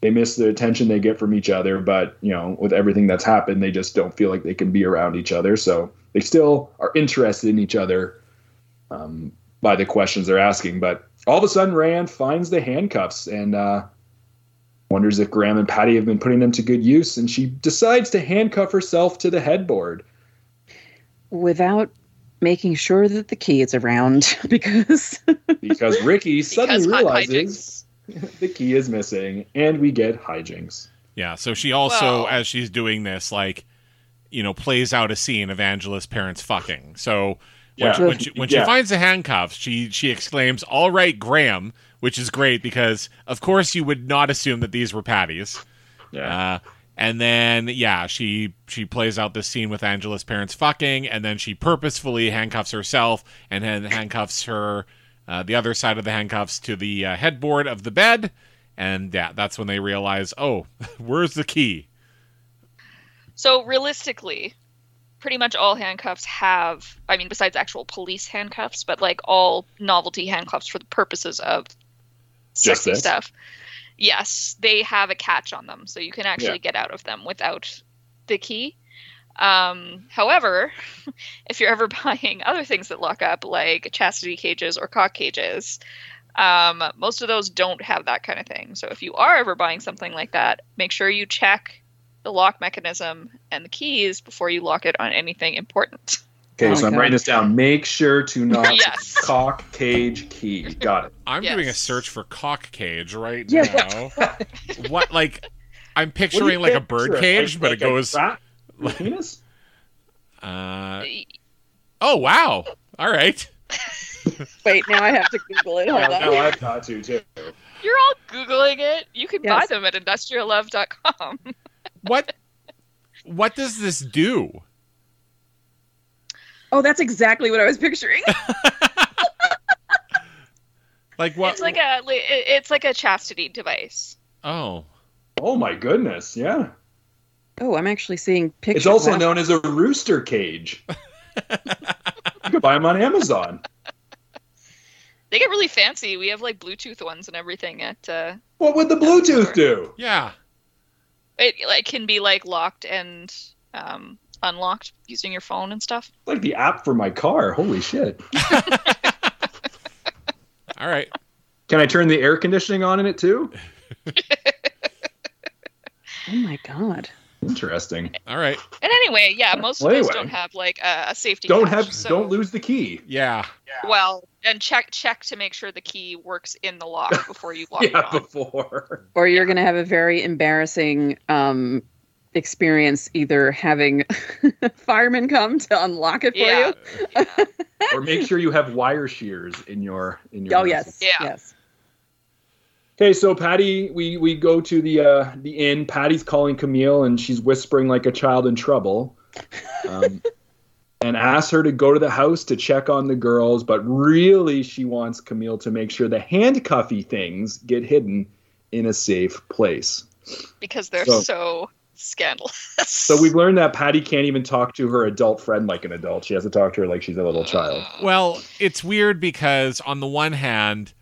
They miss the attention they get from each other. But, you know, with everything that's happened, they just don't feel like they can be around each other. So they still are interested in each other um, by the questions they're asking. But all of a sudden, Rayanne finds the handcuffs and uh, wonders if Graham and Patty have been putting them to good use. And she decides to handcuff herself to the headboard. Without making sure that the key is around because because Ricky suddenly Because realizes the key is missing, and we get hijinks. Yeah. So she also, Well- as she's doing this, like, you know, plays out a scene of Angela's parents fucking. So when, Yeah. she, when, she, when she Yeah. finds the handcuffs, she she exclaims, "All right, Graham," which is great because, of course, you would not assume that these were Patty's. Yeah, Uh, and then yeah, she she plays out this scene with Angela's parents fucking, and then she purposefully handcuffs herself and then handcuffs her uh, the other side of the handcuffs to the uh, headboard of the bed, and yeah, that's when they realize, oh, where's the key? So realistically, pretty much all handcuffs have I mean besides actual police handcuffs, but like all novelty handcuffs for the purposes of Just sexy this? stuff. Yes, they have a catch on them, so you can actually Yeah. get out of them without the key. Um, however, if you're ever buying other things that lock up, like chastity cages or cock cages, um, most of those don't have that kind of thing. So if you are ever buying something like that, make sure you check the lock mechanism and the keys before you lock it on anything important. Okay, Oh so I'm God. writing this down. Make sure to not Yes. cock cage key. Got it. I'm Yes. doing a search for cock cage right Yeah, now. what like I'm What do you picturing like a picture? bird Like- cage, but like it goes. rat with penis. Uh, oh wow! All right. wait, now I have to Google it. Hold Yeah, no. I've got to too. You're all googling it. You can buy them at industriallove.com. What what does this do? Oh, that's exactly what I was picturing. Like what? It's like a it's like a chastity device. oh, Oh my goodness, yeah. Oh, I'm actually seeing pictures. It's also Wow. known as a rooster cage. you can buy them on Amazon. They get really fancy. We have like Bluetooth ones and everything. At uh, What would the Bluetooth do? yeah. it like can be like locked and um, unlocked using your phone and stuff. It's like the app for my car. Holy shit. All right. Can I turn the air conditioning on in it too? Oh my god. Interesting. All right. And anyway, yeah, most Well, of those anyway. don't have like a, a safety. Don't catch, have so- don't lose the key. Yeah. Well, and check check to make sure the key works in the lock before you lock Yeah, it on. before. Or you're going to have a very embarrassing um, experience either having firemen come to unlock it for Yeah. you. yeah. or make sure you have wire shears in your in your Oh yes. Yeah. Yes. Okay, so Patty, we we go to the uh, the inn. Patty's calling Camille, and she's whispering like a child in trouble, um, and asks her to go to the house to check on the girls. But really, she wants Camille to make sure the handcuffy things get hidden in a safe place. because they're So- so, scandalous. So we've learned that Patty can't even talk to her adult friend like an adult. She has to talk to her like she's a little child. Well, it's weird because on the one hand,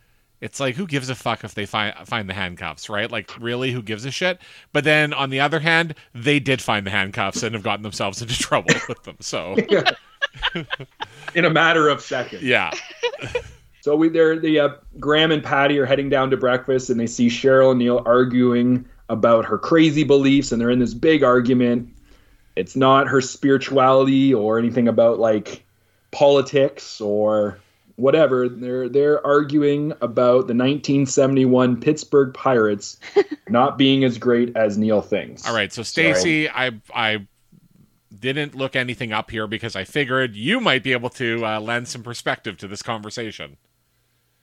it's like who gives a fuck if they find find the handcuffs, right? Like really, who gives a shit? But then on the other hand, they did find the handcuffs and have gotten themselves into trouble with them. So In a matter of seconds. yeah, So we there the uh, Graham and Patty are heading down to breakfast and they see Cheryl and Neil arguing about her crazy beliefs, and they're in this big argument. It's not her spirituality or anything about like politics or whatever. They're they're arguing about the 1971 Pittsburgh Pirates not being as great as Neil thinks. All right, so Stacy, I I didn't look anything up here because I figured you might be able to uh, lend some perspective to this conversation.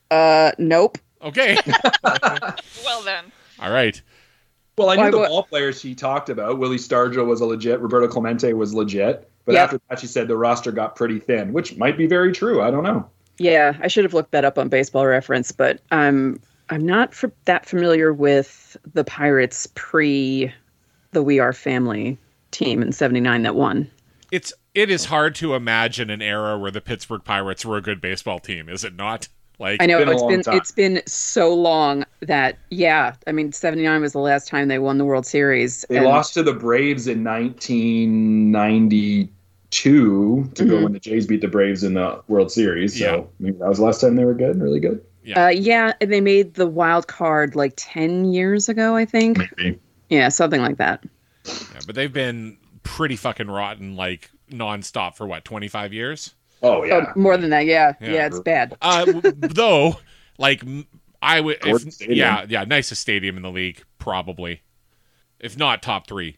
Uh, nope. Okay. Well then, All right. Well, I knew Why, the what- ball players she talked about. Willie Stargell was a legit. Roberto Clemente was legit. But Yeah. after that, she said the roster got pretty thin, which might be very true. I don't know. Yeah, I should have looked that up on Baseball Reference, but I'm I'm not f- that familiar with the Pirates pre the We Are Family team in '79 that won. It's it is hard to imagine an era where the Pittsburgh Pirates were a good baseball team, is it not? Like I know been a it's long been time. it's been so long that yeah, I mean '79 was the last time they won the World Series. They and- lost to the Braves in 1992 to go Mhm. when the Jays beat the Braves in the World Series. So Yeah. maybe that was the last time they were good, really good. Uh, yeah, and they made the wild card like ten years ago, I think. Maybe. Yeah, something like that. yeah, but they've been pretty fucking rotten like nonstop for what, 25 years? Oh yeah. Oh, more than that, yeah. Yeah. yeah, it's bad. Uh though like I would if, yeah, yeah, nicest stadium in the league probably. If not top 3.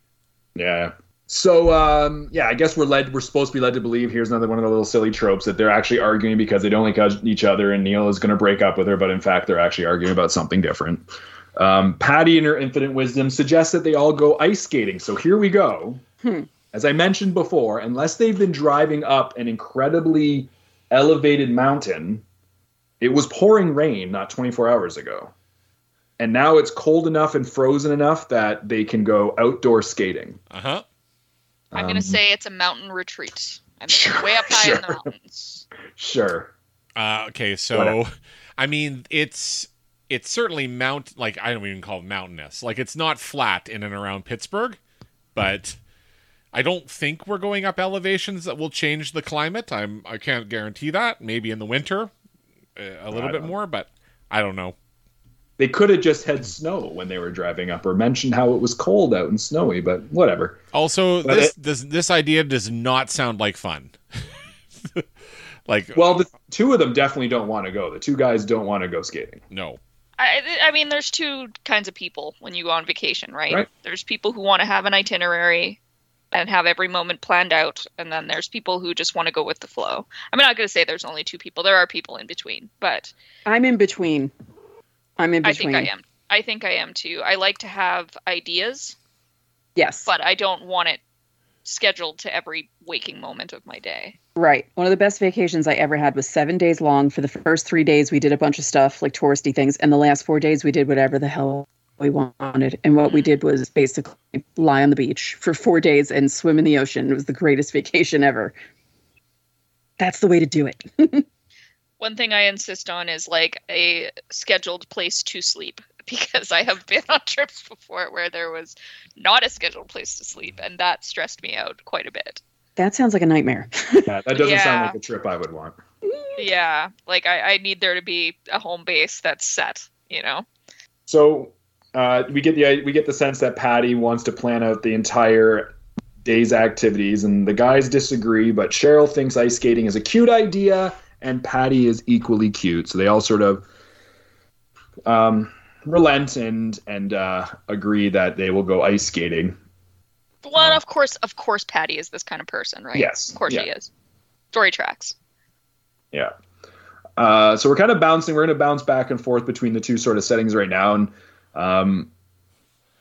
Yeah. So um, yeah, I guess we're led. We're supposed to be led to believe. Here's another one of the little silly tropes that they're actually arguing because they don't like each other, and Neil is going to break up with her, but in fact they're actually arguing about something different. Um, Patty, in her infinite wisdom, suggests that they all go ice skating. So here we go. Hmm. As I mentioned before, unless they've been driving up an incredibly elevated mountain, it was pouring rain not 24 hours ago. And now it's cold enough and frozen enough that they can go outdoor skating. Uh-huh. I'm Um, gonna say it's a mountain retreat. I mean, Sure, way up high in the mountains. Sure. Uh, okay, so Whatever. I mean, it's it's certainly mount like I don't even call it mountainous. Like it's not flat in and around Pittsburgh, but I don't think we're going up elevations that will change the climate. I'm I can't guarantee that. Maybe in the winter, uh, a little bit don't- more, but I don't know. They could have just had snow when they were driving up or mentioned how it was cold out and snowy, but whatever. Also, But this this this idea does not sound like fun. like Well, the two of them definitely don't want to go. The two guys don't want to go skating. no. I, I mean, there's two kinds of people when you go on vacation, right? Right. There's people who want to have an itinerary and have every moment planned out, and then there's people who just want to go with the flow. I'm not going to say there's only two people. There are people in between, but I'm in between. I'm in between I think I am. I think I am too. I like to have ideas, Yes. but I don't want it scheduled to every waking moment of my day. Right. One of the best vacations I ever had was seven days long. For the first three days, we did a bunch of stuff like touristy things, and the last four days, we did whatever the hell we wanted. And what we did was basically lie on the beach for four days and swim in the ocean. It was the greatest vacation ever. That's the way to do it. One thing I insist on is like a scheduled place to sleep because I have been on trips before where there was not a scheduled place to sleep, and that stressed me out quite a bit. That sounds like a nightmare. Yeah, that doesn't sound like a trip I would want. Yeah, like I, I need there to be a home base that's set, you know? So uh, we get the we get the sense that Patty wants to plan out the entire day's activities, and the guys disagree. But Cheryl thinks ice skating is a cute idea, and Patty is equally cute. So they all sort of um, relent and and uh, agree that they will go ice skating. Well, of course, of course, Patty is this kind of person, right? Yes, Of course yeah. she is. Story tracks. Yeah. Uh, so we're kind of bouncing. We're going to bounce back and forth between the two sort of settings right now, and um,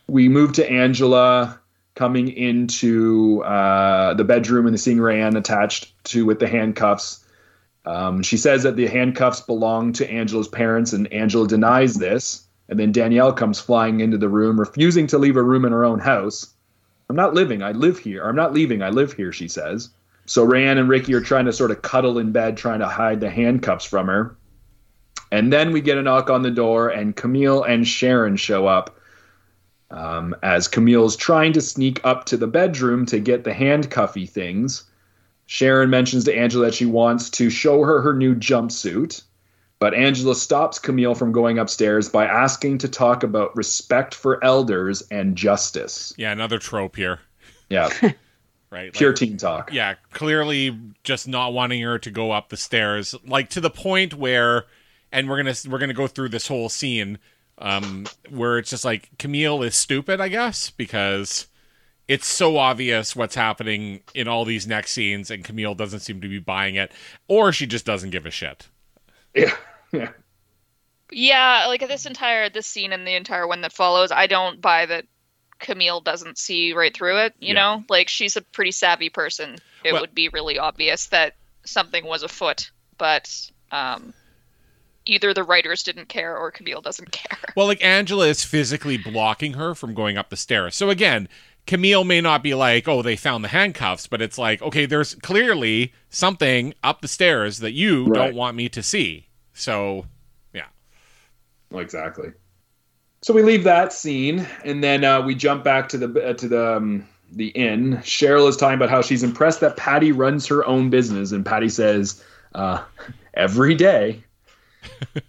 we move to Angela coming into uh, the bedroom and seeing Rayanne attached to with the handcuffs. Um, she says that the handcuffs belong to Angela's parents, and Angela denies this. And then Danielle comes flying into the room, refusing to leave a room in her own house. I'm not living. I live here. I'm not leaving. I live here. She says. So Rayanne and Ricky are trying to sort of cuddle in bed, trying to hide the handcuffs from her. And then we get a knock on the door, and Camille and Sharon show up. Um, as Camille's trying to sneak up to the bedroom to get the handcuffy things, Sharon mentions to Angela that she wants to show her her new jumpsuit. But Angela stops Camille from going upstairs by asking to talk about respect for elders and justice. Yeah, another trope here, Yeah, right? pure Like, teen talk. yeah, clearly just not wanting her to go up the stairs, like to the point where, and we're gonna we're gonna go through this whole scene, um, where it's just like Camille is stupid, I guess, because it's so obvious what's happening in all these next scenes, and Camille doesn't seem to be buying it, or she just doesn't give a shit. Yeah, yeah. Yeah, like this entire this scene and the entire one that follows, I don't buy that Camille doesn't see right through it. You Yeah. know, like she's a pretty savvy person. It Well- would be really obvious that something was afoot, but um, either the writers didn't care or Camille doesn't care. Well, like Angela is physically blocking her from going up the stairs. So again, Camille may not be like, "Oh, they found the handcuffs," but it's like, okay, there's clearly something up the stairs that you Right. don't want me to see. So, yeah. Exactly. So we leave that scene, and then uh, we jump back to the uh, to the um, the inn. Cheryl is talking about how she's impressed that Patty runs her own business, and Patty says, uh, "Every day."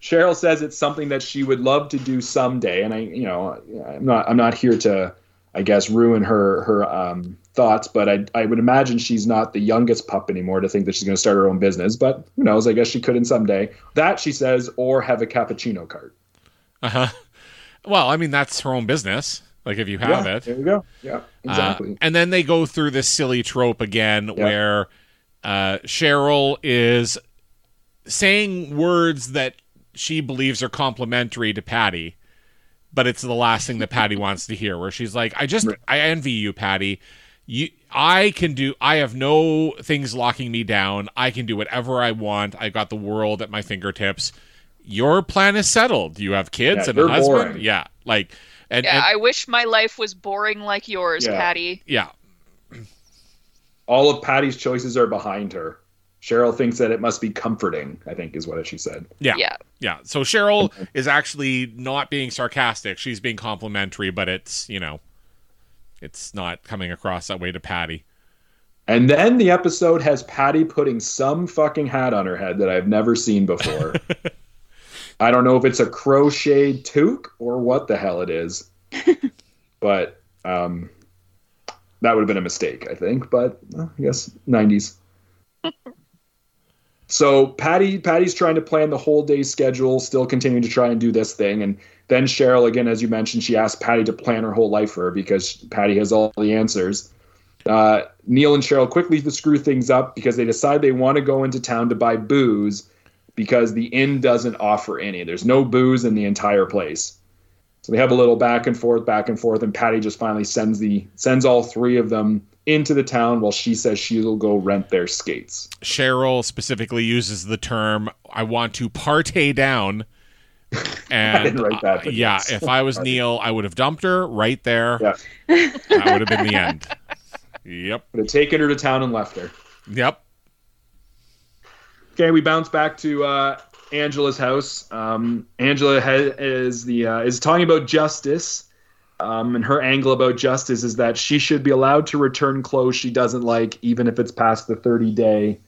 Cheryl says it's something that she would love to do someday, and I, you know, I'm not I'm not here to, I guess, ruin her her um, thoughts, but I I would imagine she's not the youngest pup anymore to think that she's going to start her own business. But who knows? I guess she could in someday. That she says, or have a cappuccino cart. Uh huh. Well, I mean, that's her own business. Like if you have yeah, it. There you go. Yeah, Uh, exactly. and then they go through this silly trope again where uh, Cheryl is saying words that she believes are complimentary to Patty, but it's the last thing that Patty wants to hear. Where she's like, "I just I envy you, Patty. You, I can do. I have no things locking me down. I can do whatever I want. I got the world at my fingertips. Your plan is settled. You have kids Yeah, and a husband. boring. Yeah, like and, Yeah, and I wish my life was boring like yours, Yeah. Patty. yeah, All of Patty's choices are behind her. Cheryl thinks that it must be comforting. I think is what she said. yeah, Yeah. Yeah. So Cheryl is actually not being sarcastic. She's being complimentary, but it's, you know, it's not coming across that way to Patty. And then the episode has Patty putting some fucking hat on her head that I've never seen before. I don't know if it's a crocheted toque or what the hell it is, but um, that would have been a mistake, I think. But uh, I guess '90s. so Patty, Patty's trying to plan the whole day schedule, still continuing to try and do this thing, and then Cheryl, again, as you mentioned, she asked Patty to plan her whole life for her because Patty has all the answers. Uh, Neil and Cheryl quickly screw things up because they decide they want to go into town to buy booze because the inn doesn't offer any. There's no booze in the entire place. So they have a little back and forth, back and forth, and Patty just finally sends the sends all three of them into the town while she says she'll go rent their skates. Cheryl specifically uses the term "I want to partay down," and didn't write that, uh, yeah, if I was Neil, I would have dumped her right there. Yeah. That would have been the end. Yep. Would have taken her to town and left her. Yep. Okay, we bounce back to uh, Angela's house. Um, Angela ha- is the uh, is talking about justice, um, and her angle about justice is that she should be allowed to return clothes she doesn't like, even if it's past the thirty day,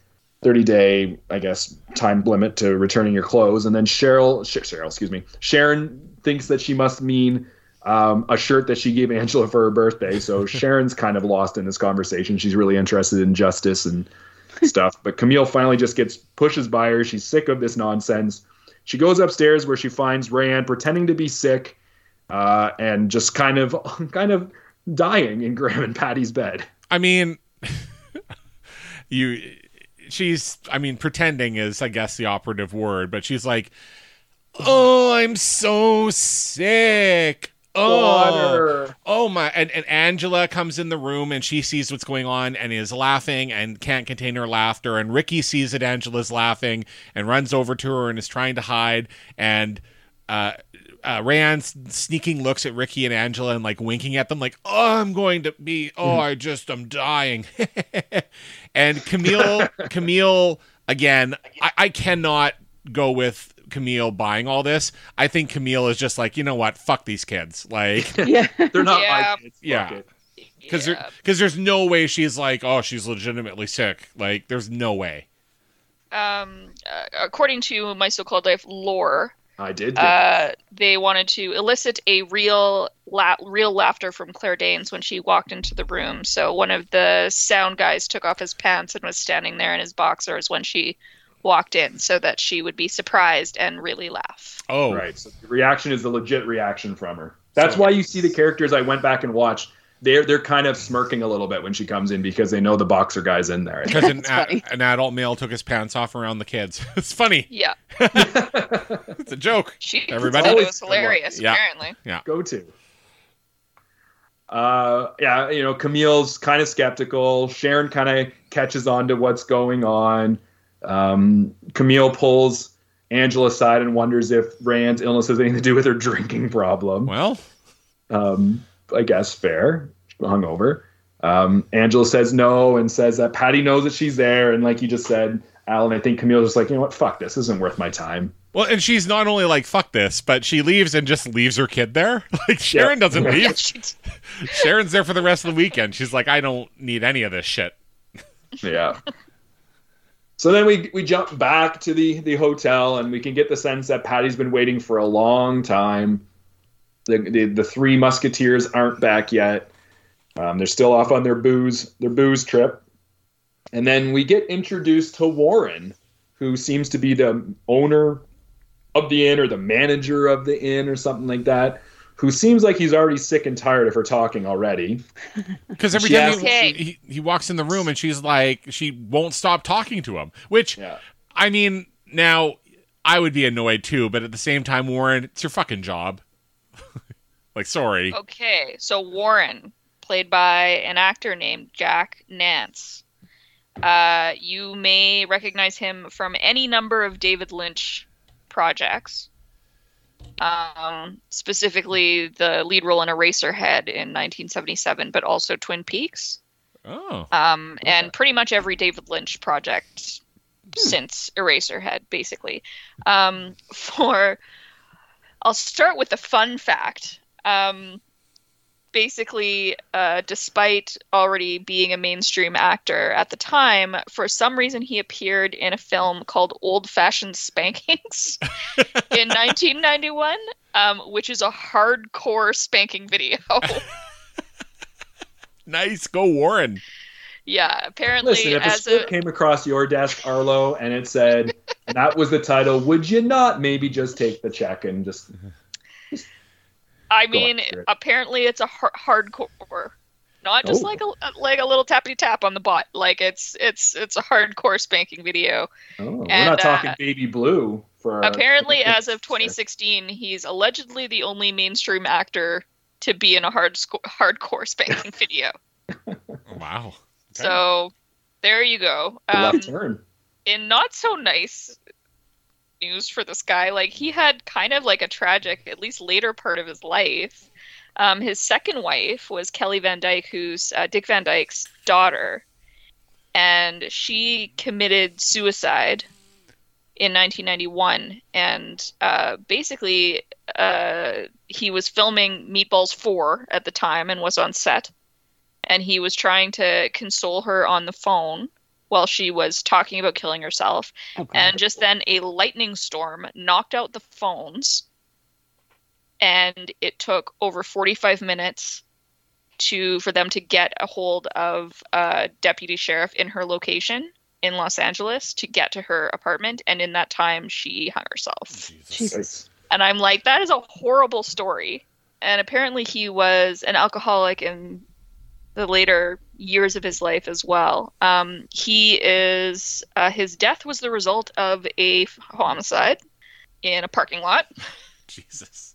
thirty day, I guess, time limit to returning your clothes. And then Cheryl, Sh- Cheryl, excuse me, Sharon thinks that she must mean um, a shirt that she gave Angela for her birthday. So Sharon's kind of lost in this conversation. She's really interested in justice and stuff. But Camille finally just gets pushes by her. She's sick of this nonsense. She goes upstairs where she finds Rayanne pretending to be sick uh, and just kind of kind of dying in Graham and Patty's bed. I mean, you. She's. I mean, pretending is, I guess, the operative word. But she's like, "Oh, I'm so sick." Oh, Water. oh my! And, and Angela comes in the room and she sees what's going on and is laughing and can't contain her laughter. And Ricky sees that Angela's laughing and runs over to her and is trying to hide. And uh, uh, Rayanne sneaking looks at Ricky and Angela and like winking at them, like, "Oh, I'm going to be. Oh, I just I'm dying." and Camille, Camille again. I, I cannot go with Camille buying all this. I think Camille is just like, you know what? Fuck these kids. Like, yeah. They're not Yeah. my kids. Yeah. because Yeah. because there's no way she's like, oh, she's legitimately sick. Like, there's no way. um, uh, according to my so-called life lore, I did. Get uh, they wanted to elicit a real la- real laughter from Claire Danes when she walked into the room. So one of the sound guys took off his pants and was standing there in his boxers when she walked in, so that she would be surprised and really laugh. Oh, Right. So the reaction is the legit reaction from her. That's So- why you see the characters I went back and watched. They're they're kind of smirking a little bit when she comes in because they know the boxer guy's in there. Because an, That's an adult male took his pants off around the kids. It's funny. Yeah, It's a joke. she Everybody- it was good luck. hilarious. Yeah. Apparently, Go to. Uh, yeah, you know, Camille's kind of skeptical. Sharon kind of catches on to what's going on. Um, Camille pulls Angela aside and wonders if Rayanne's illness has anything to do with her drinking problem. Well, um, I guess fair, hungover. Um, Angela says no and says that Patty knows that she's there. And like you just said, Alan, I think Camille's just like, you know what, fuck this, isn't worth my time. well, and she's not only like fuck this, but she leaves and just leaves her kid there. Like Sharon Yeah. doesn't leave. Sharon's there for the rest of the weekend. She's like, I don't need any of this shit. Yeah. so then we we jump back to the the hotel and we can get the sense that Patty's been waiting for a long time. The the, the three musketeers aren't back yet. Um, they're still off on their booze their booze trip. And then we get introduced to Warren, who seems to be the owner of the inn or the manager of the inn or something like that. Who seems like he's already sick and tired of her talking already. Because every time he, he, he walks in the room and she's like, she won't stop talking to him. Which, Yeah. I mean, now I would be annoyed too, but at the same time, Warren, it's your fucking job. like, sorry. okay, so Warren, played by an actor named Jack Nance. Uh, you may recognize him from any number of David Lynch projects. Um, specifically, the lead role in Eraserhead in 1977, but also Twin Peaks. Oh. um, Okay. and pretty much every David Lynch project since Eraserhead, basically. Um, for, I'll start with a fun fact. Um, basically, uh, despite already being a mainstream actor at the time, for some reason he appeared in a film called Old Fashioned Spankings in 1991, um, which is a hardcore spanking video. Nice. Go, Warren. Yeah, apparently, Listen, if a script a came across your desk, Arlo, and it said, and that was the title, would you not maybe just take the check and just. I mean, it. apparently it's a har- hardcore, not just Oh. like a like a little tappity tap on the butt. Like it's it's it's a hardcore spanking video. Oh, we're And, not talking uh, Baby Blue for. apparently, as of 2016, he's allegedly the only mainstream actor to be in a hard sco- hardcore spanking video. Wow. Okay. So there you go. Um, left turn. in not so nice news for this guy, like he had kind of like a tragic, at least later part of his life. Um, his second wife was Kelly Van Dyke, who's uh, Dick Van Dyke's daughter, and she committed suicide in 1991. And uh, basically, uh, he was filming Meatballs 4 at the time and was on set. And he was trying to console her on the phone while she was talking about killing herself. Oh, And just then a lightning storm knocked out the phones. And it took over 45 minutes to for them to get a hold of a deputy sheriff in her location in Los Angeles to get to her apartment. And in that time, she hung herself. Jesus. And I'm like, that is a horrible story. And apparently, he was an alcoholic in the later years of his life as well. Um, he is, uh, his death was the result of a homicide in a parking lot. Jesus.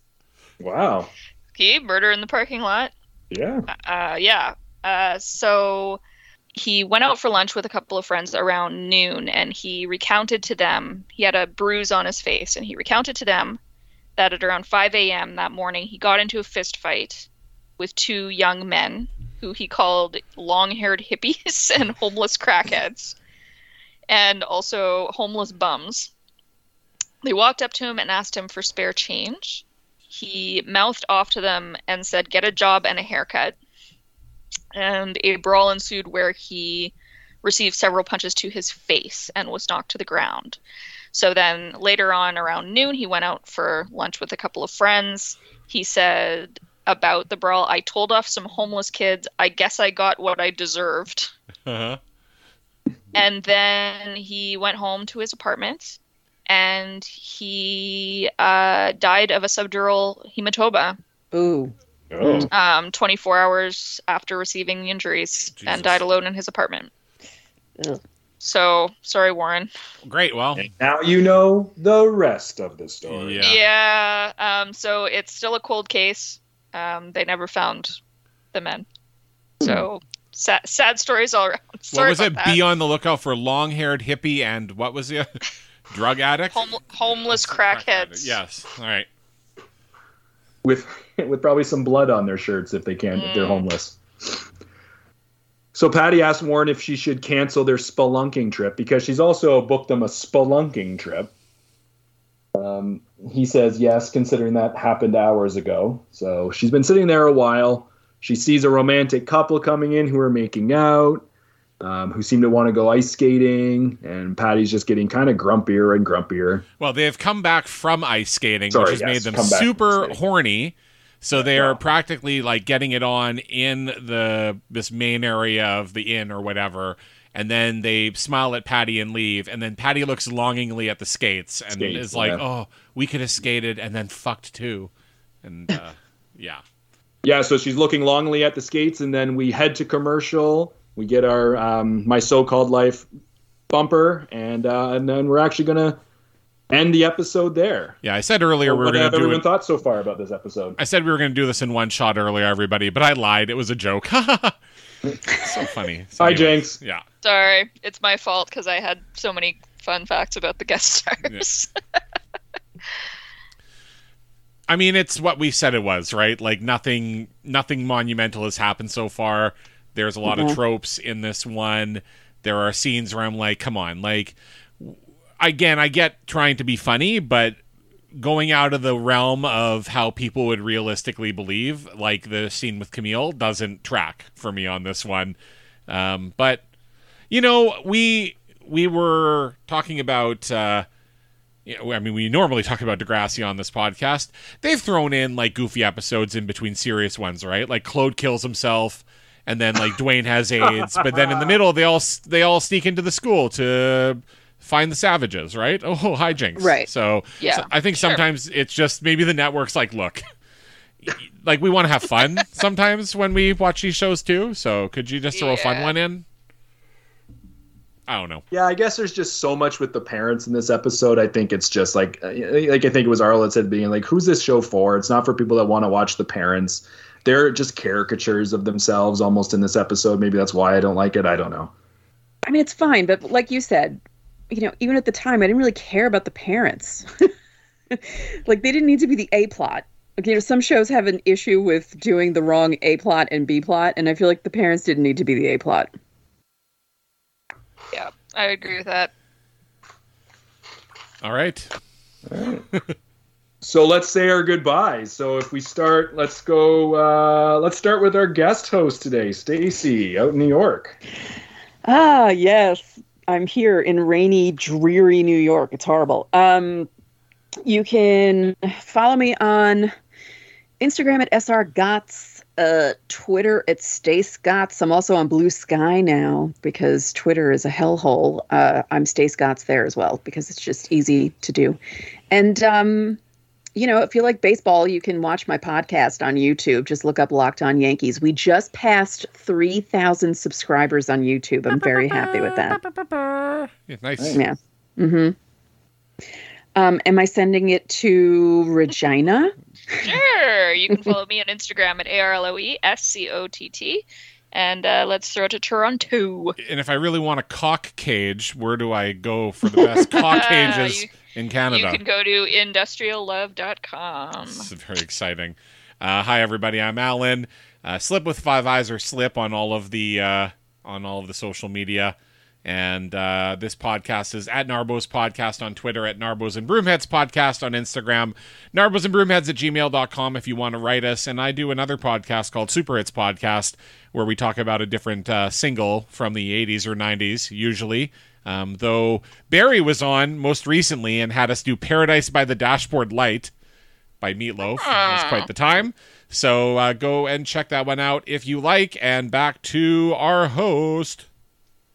Wow. Okay, murder in the parking lot. Yeah. Uh, yeah. Uh, so he went out for lunch with a couple of friends around noon and he recounted to them, he had a bruise on his face, and he recounted to them that at around 5 a.m. that morning he got into a fist fight with two young men who he called long haired hippies and homeless crackheads and also homeless bums. They walked up to him and asked him for spare change. He mouthed off to them and said, Get a job and a haircut. And a brawl ensued where he received several punches to his face and was knocked to the ground. So then later on around noon, he went out for lunch with a couple of friends. He said about the brawl, I told off some homeless kids. I guess I got what I deserved. Uh-huh. And then he went home to his apartment and he uh, died of a subdural hematoma Ooh. Oh. um, 24 hours after receiving the injuries Jesus. and died alone in his apartment. Ugh. So, sorry, Warren. Great. Well, And now you know the rest of the story. Yeah. Yeah. um, so it's still a cold case. Um, they never found the men. So sad, sad stories all around. what Sorry was it? that. Be on the lookout for long-haired hippie and what was the drug addict? Home, homeless crackheads. Yes. All right. with with probably some blood on their shirts if they can't if they're Mm. homeless. So Patty asked Warren if she should cancel their spelunking trip because she's also booked them a spelunking trip. Um, he says yes, considering that happened hours ago. So she's been sitting there a while. She sees a romantic couple coming in who are making out, um, who seem to want to go ice skating, and Patty's just getting kind of grumpier and grumpier. Well, they have come back from ice skating, Sorry, which has yes, made them come back from super horny. So they are yeah. practically like getting it on in the this main area of the inn or whatever, and then they smile at Patty and leave, and then Patty looks longingly at the skates and Skates, is like, yeah. "Oh, we could have skated and then fucked too," and uh, yeah, Yeah, so she's looking longingly at the skates, and then we head to commercial. We get our um, my so-called life bumper, and uh, and then we're actually gonna end the episode there. yeah. I said earlier we were what going have to do everyone thought so far about this episode? I said we were going to do this in one shot earlier, everybody, but I lied. It was a joke. so funny. So Hi, anyways, Jenks. Yeah. Sorry, it's my fault because I had so many fun facts about the guest stars. I mean, it's what we said it was, right? Like nothing, nothing monumental has happened so far. There's a lot of mm-hmm. tropes in this one. There are scenes where I'm like, come on, like, again, I get trying to be funny, but going out of the realm of how people would realistically believe, like the scene with Camille, doesn't track for me on this one. Um, but you know, we we were talking about. Uh, I mean, we normally talk about Degrassi on this podcast. They've thrown in like goofy episodes in between serious ones, right? Like Claude kills himself, and then like Dwayne has AIDS, but then in the middle they all they all sneak into the school to find the savages, right? Oh, hijinks, Right. So, Yeah, so I think sure. sometimes it's just maybe the network's like, look. Like we want to have fun sometimes when we watch these shows too. So could you just throw a fun one in? I don't know. Yeah, I guess there's just so much with the parents in this episode. I think it's just like, uh, like I think it was Arla said, being like, "Who's this show for?" It's not for people that want to watch the parents. They're just caricatures of themselves almost in this episode. Maybe that's why I don't like it. I don't know. I mean, it's fine, but like you said, you know, even at the time, I didn't really care about the parents. like, they didn't need to be the A plot. Like, you know, some shows have an issue with doing the wrong A plot and B plot, and I feel like the parents didn't need to be the A plot. yeah, I agree with that. All right. So let's say our goodbyes. So if we start, let's go. Uh, let's start with our guest host today, Stacy, out in New York. Ah, yes. I'm here in rainy, dreary New York. It's horrible. Um, you can follow me on Instagram at srgotts, uh, Twitter at Stace Gotts. I'm also on Bluesky now because Twitter is a hellhole. Uh, I'm Stace Gotts there as well because it's just easy to do. And um, you know, if you like baseball, you can watch my podcast on YouTube. Just look up Locked On Yankees. We just passed 3,000 subscribers on YouTube. I'm very happy with that. Yeah, nice. Yeah. Mm-hmm. Um, am I sending it to Regina? Sure. You can follow me on Instagram at A R L O E S C O T T. And uh, let's throw it to Toronto. And if I really want a cock cage, where do I go for the best cock cages You- in Canada? You can go to industriallove.com. This is very exciting. Uh, hi everybody, I'm Alan. Uh, slip with five eyes or slip on all of the uh, on all of the social media. And uh, this podcast is at Narbos Podcast on Twitter, at Narbos and Broomheads Podcast on Instagram, Narbos and Broomheads at gmail.com if you want to write us. And I do another podcast called Super Hits Podcast, where we talk about a different uh, single from the 80s or 90s, usually. Um, though Barry was on most recently and had us do Paradise by the Dashboard Light by Meatloaf. It was quite the time. So uh, go and check that one out if you like. And back to our host.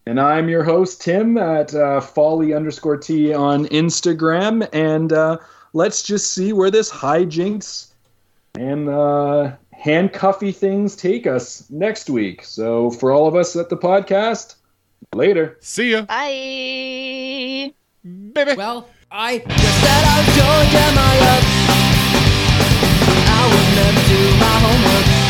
And I'm your host, Tim, at uh, folly underscore T on Instagram. And uh, let's just see where this hijinks and uh, handcuffy things take us next week. So for all of us at the podcast, later. See ya, Bye. baby. Well, I just said I was Georgia my love. I would never do my homework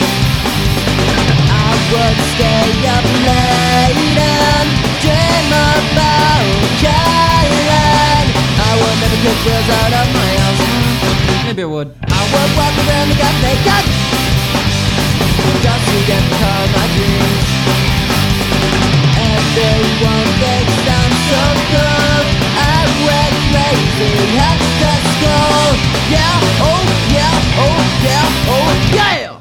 would stay up late and dream about Caroline. I would never my house. Maybe I would. I would walk around the cafe cut. Just to get caught my dreams. Everyone thinks I'm so good. I went crazy at the school. Yeah, oh yeah, oh yeah, oh yeah.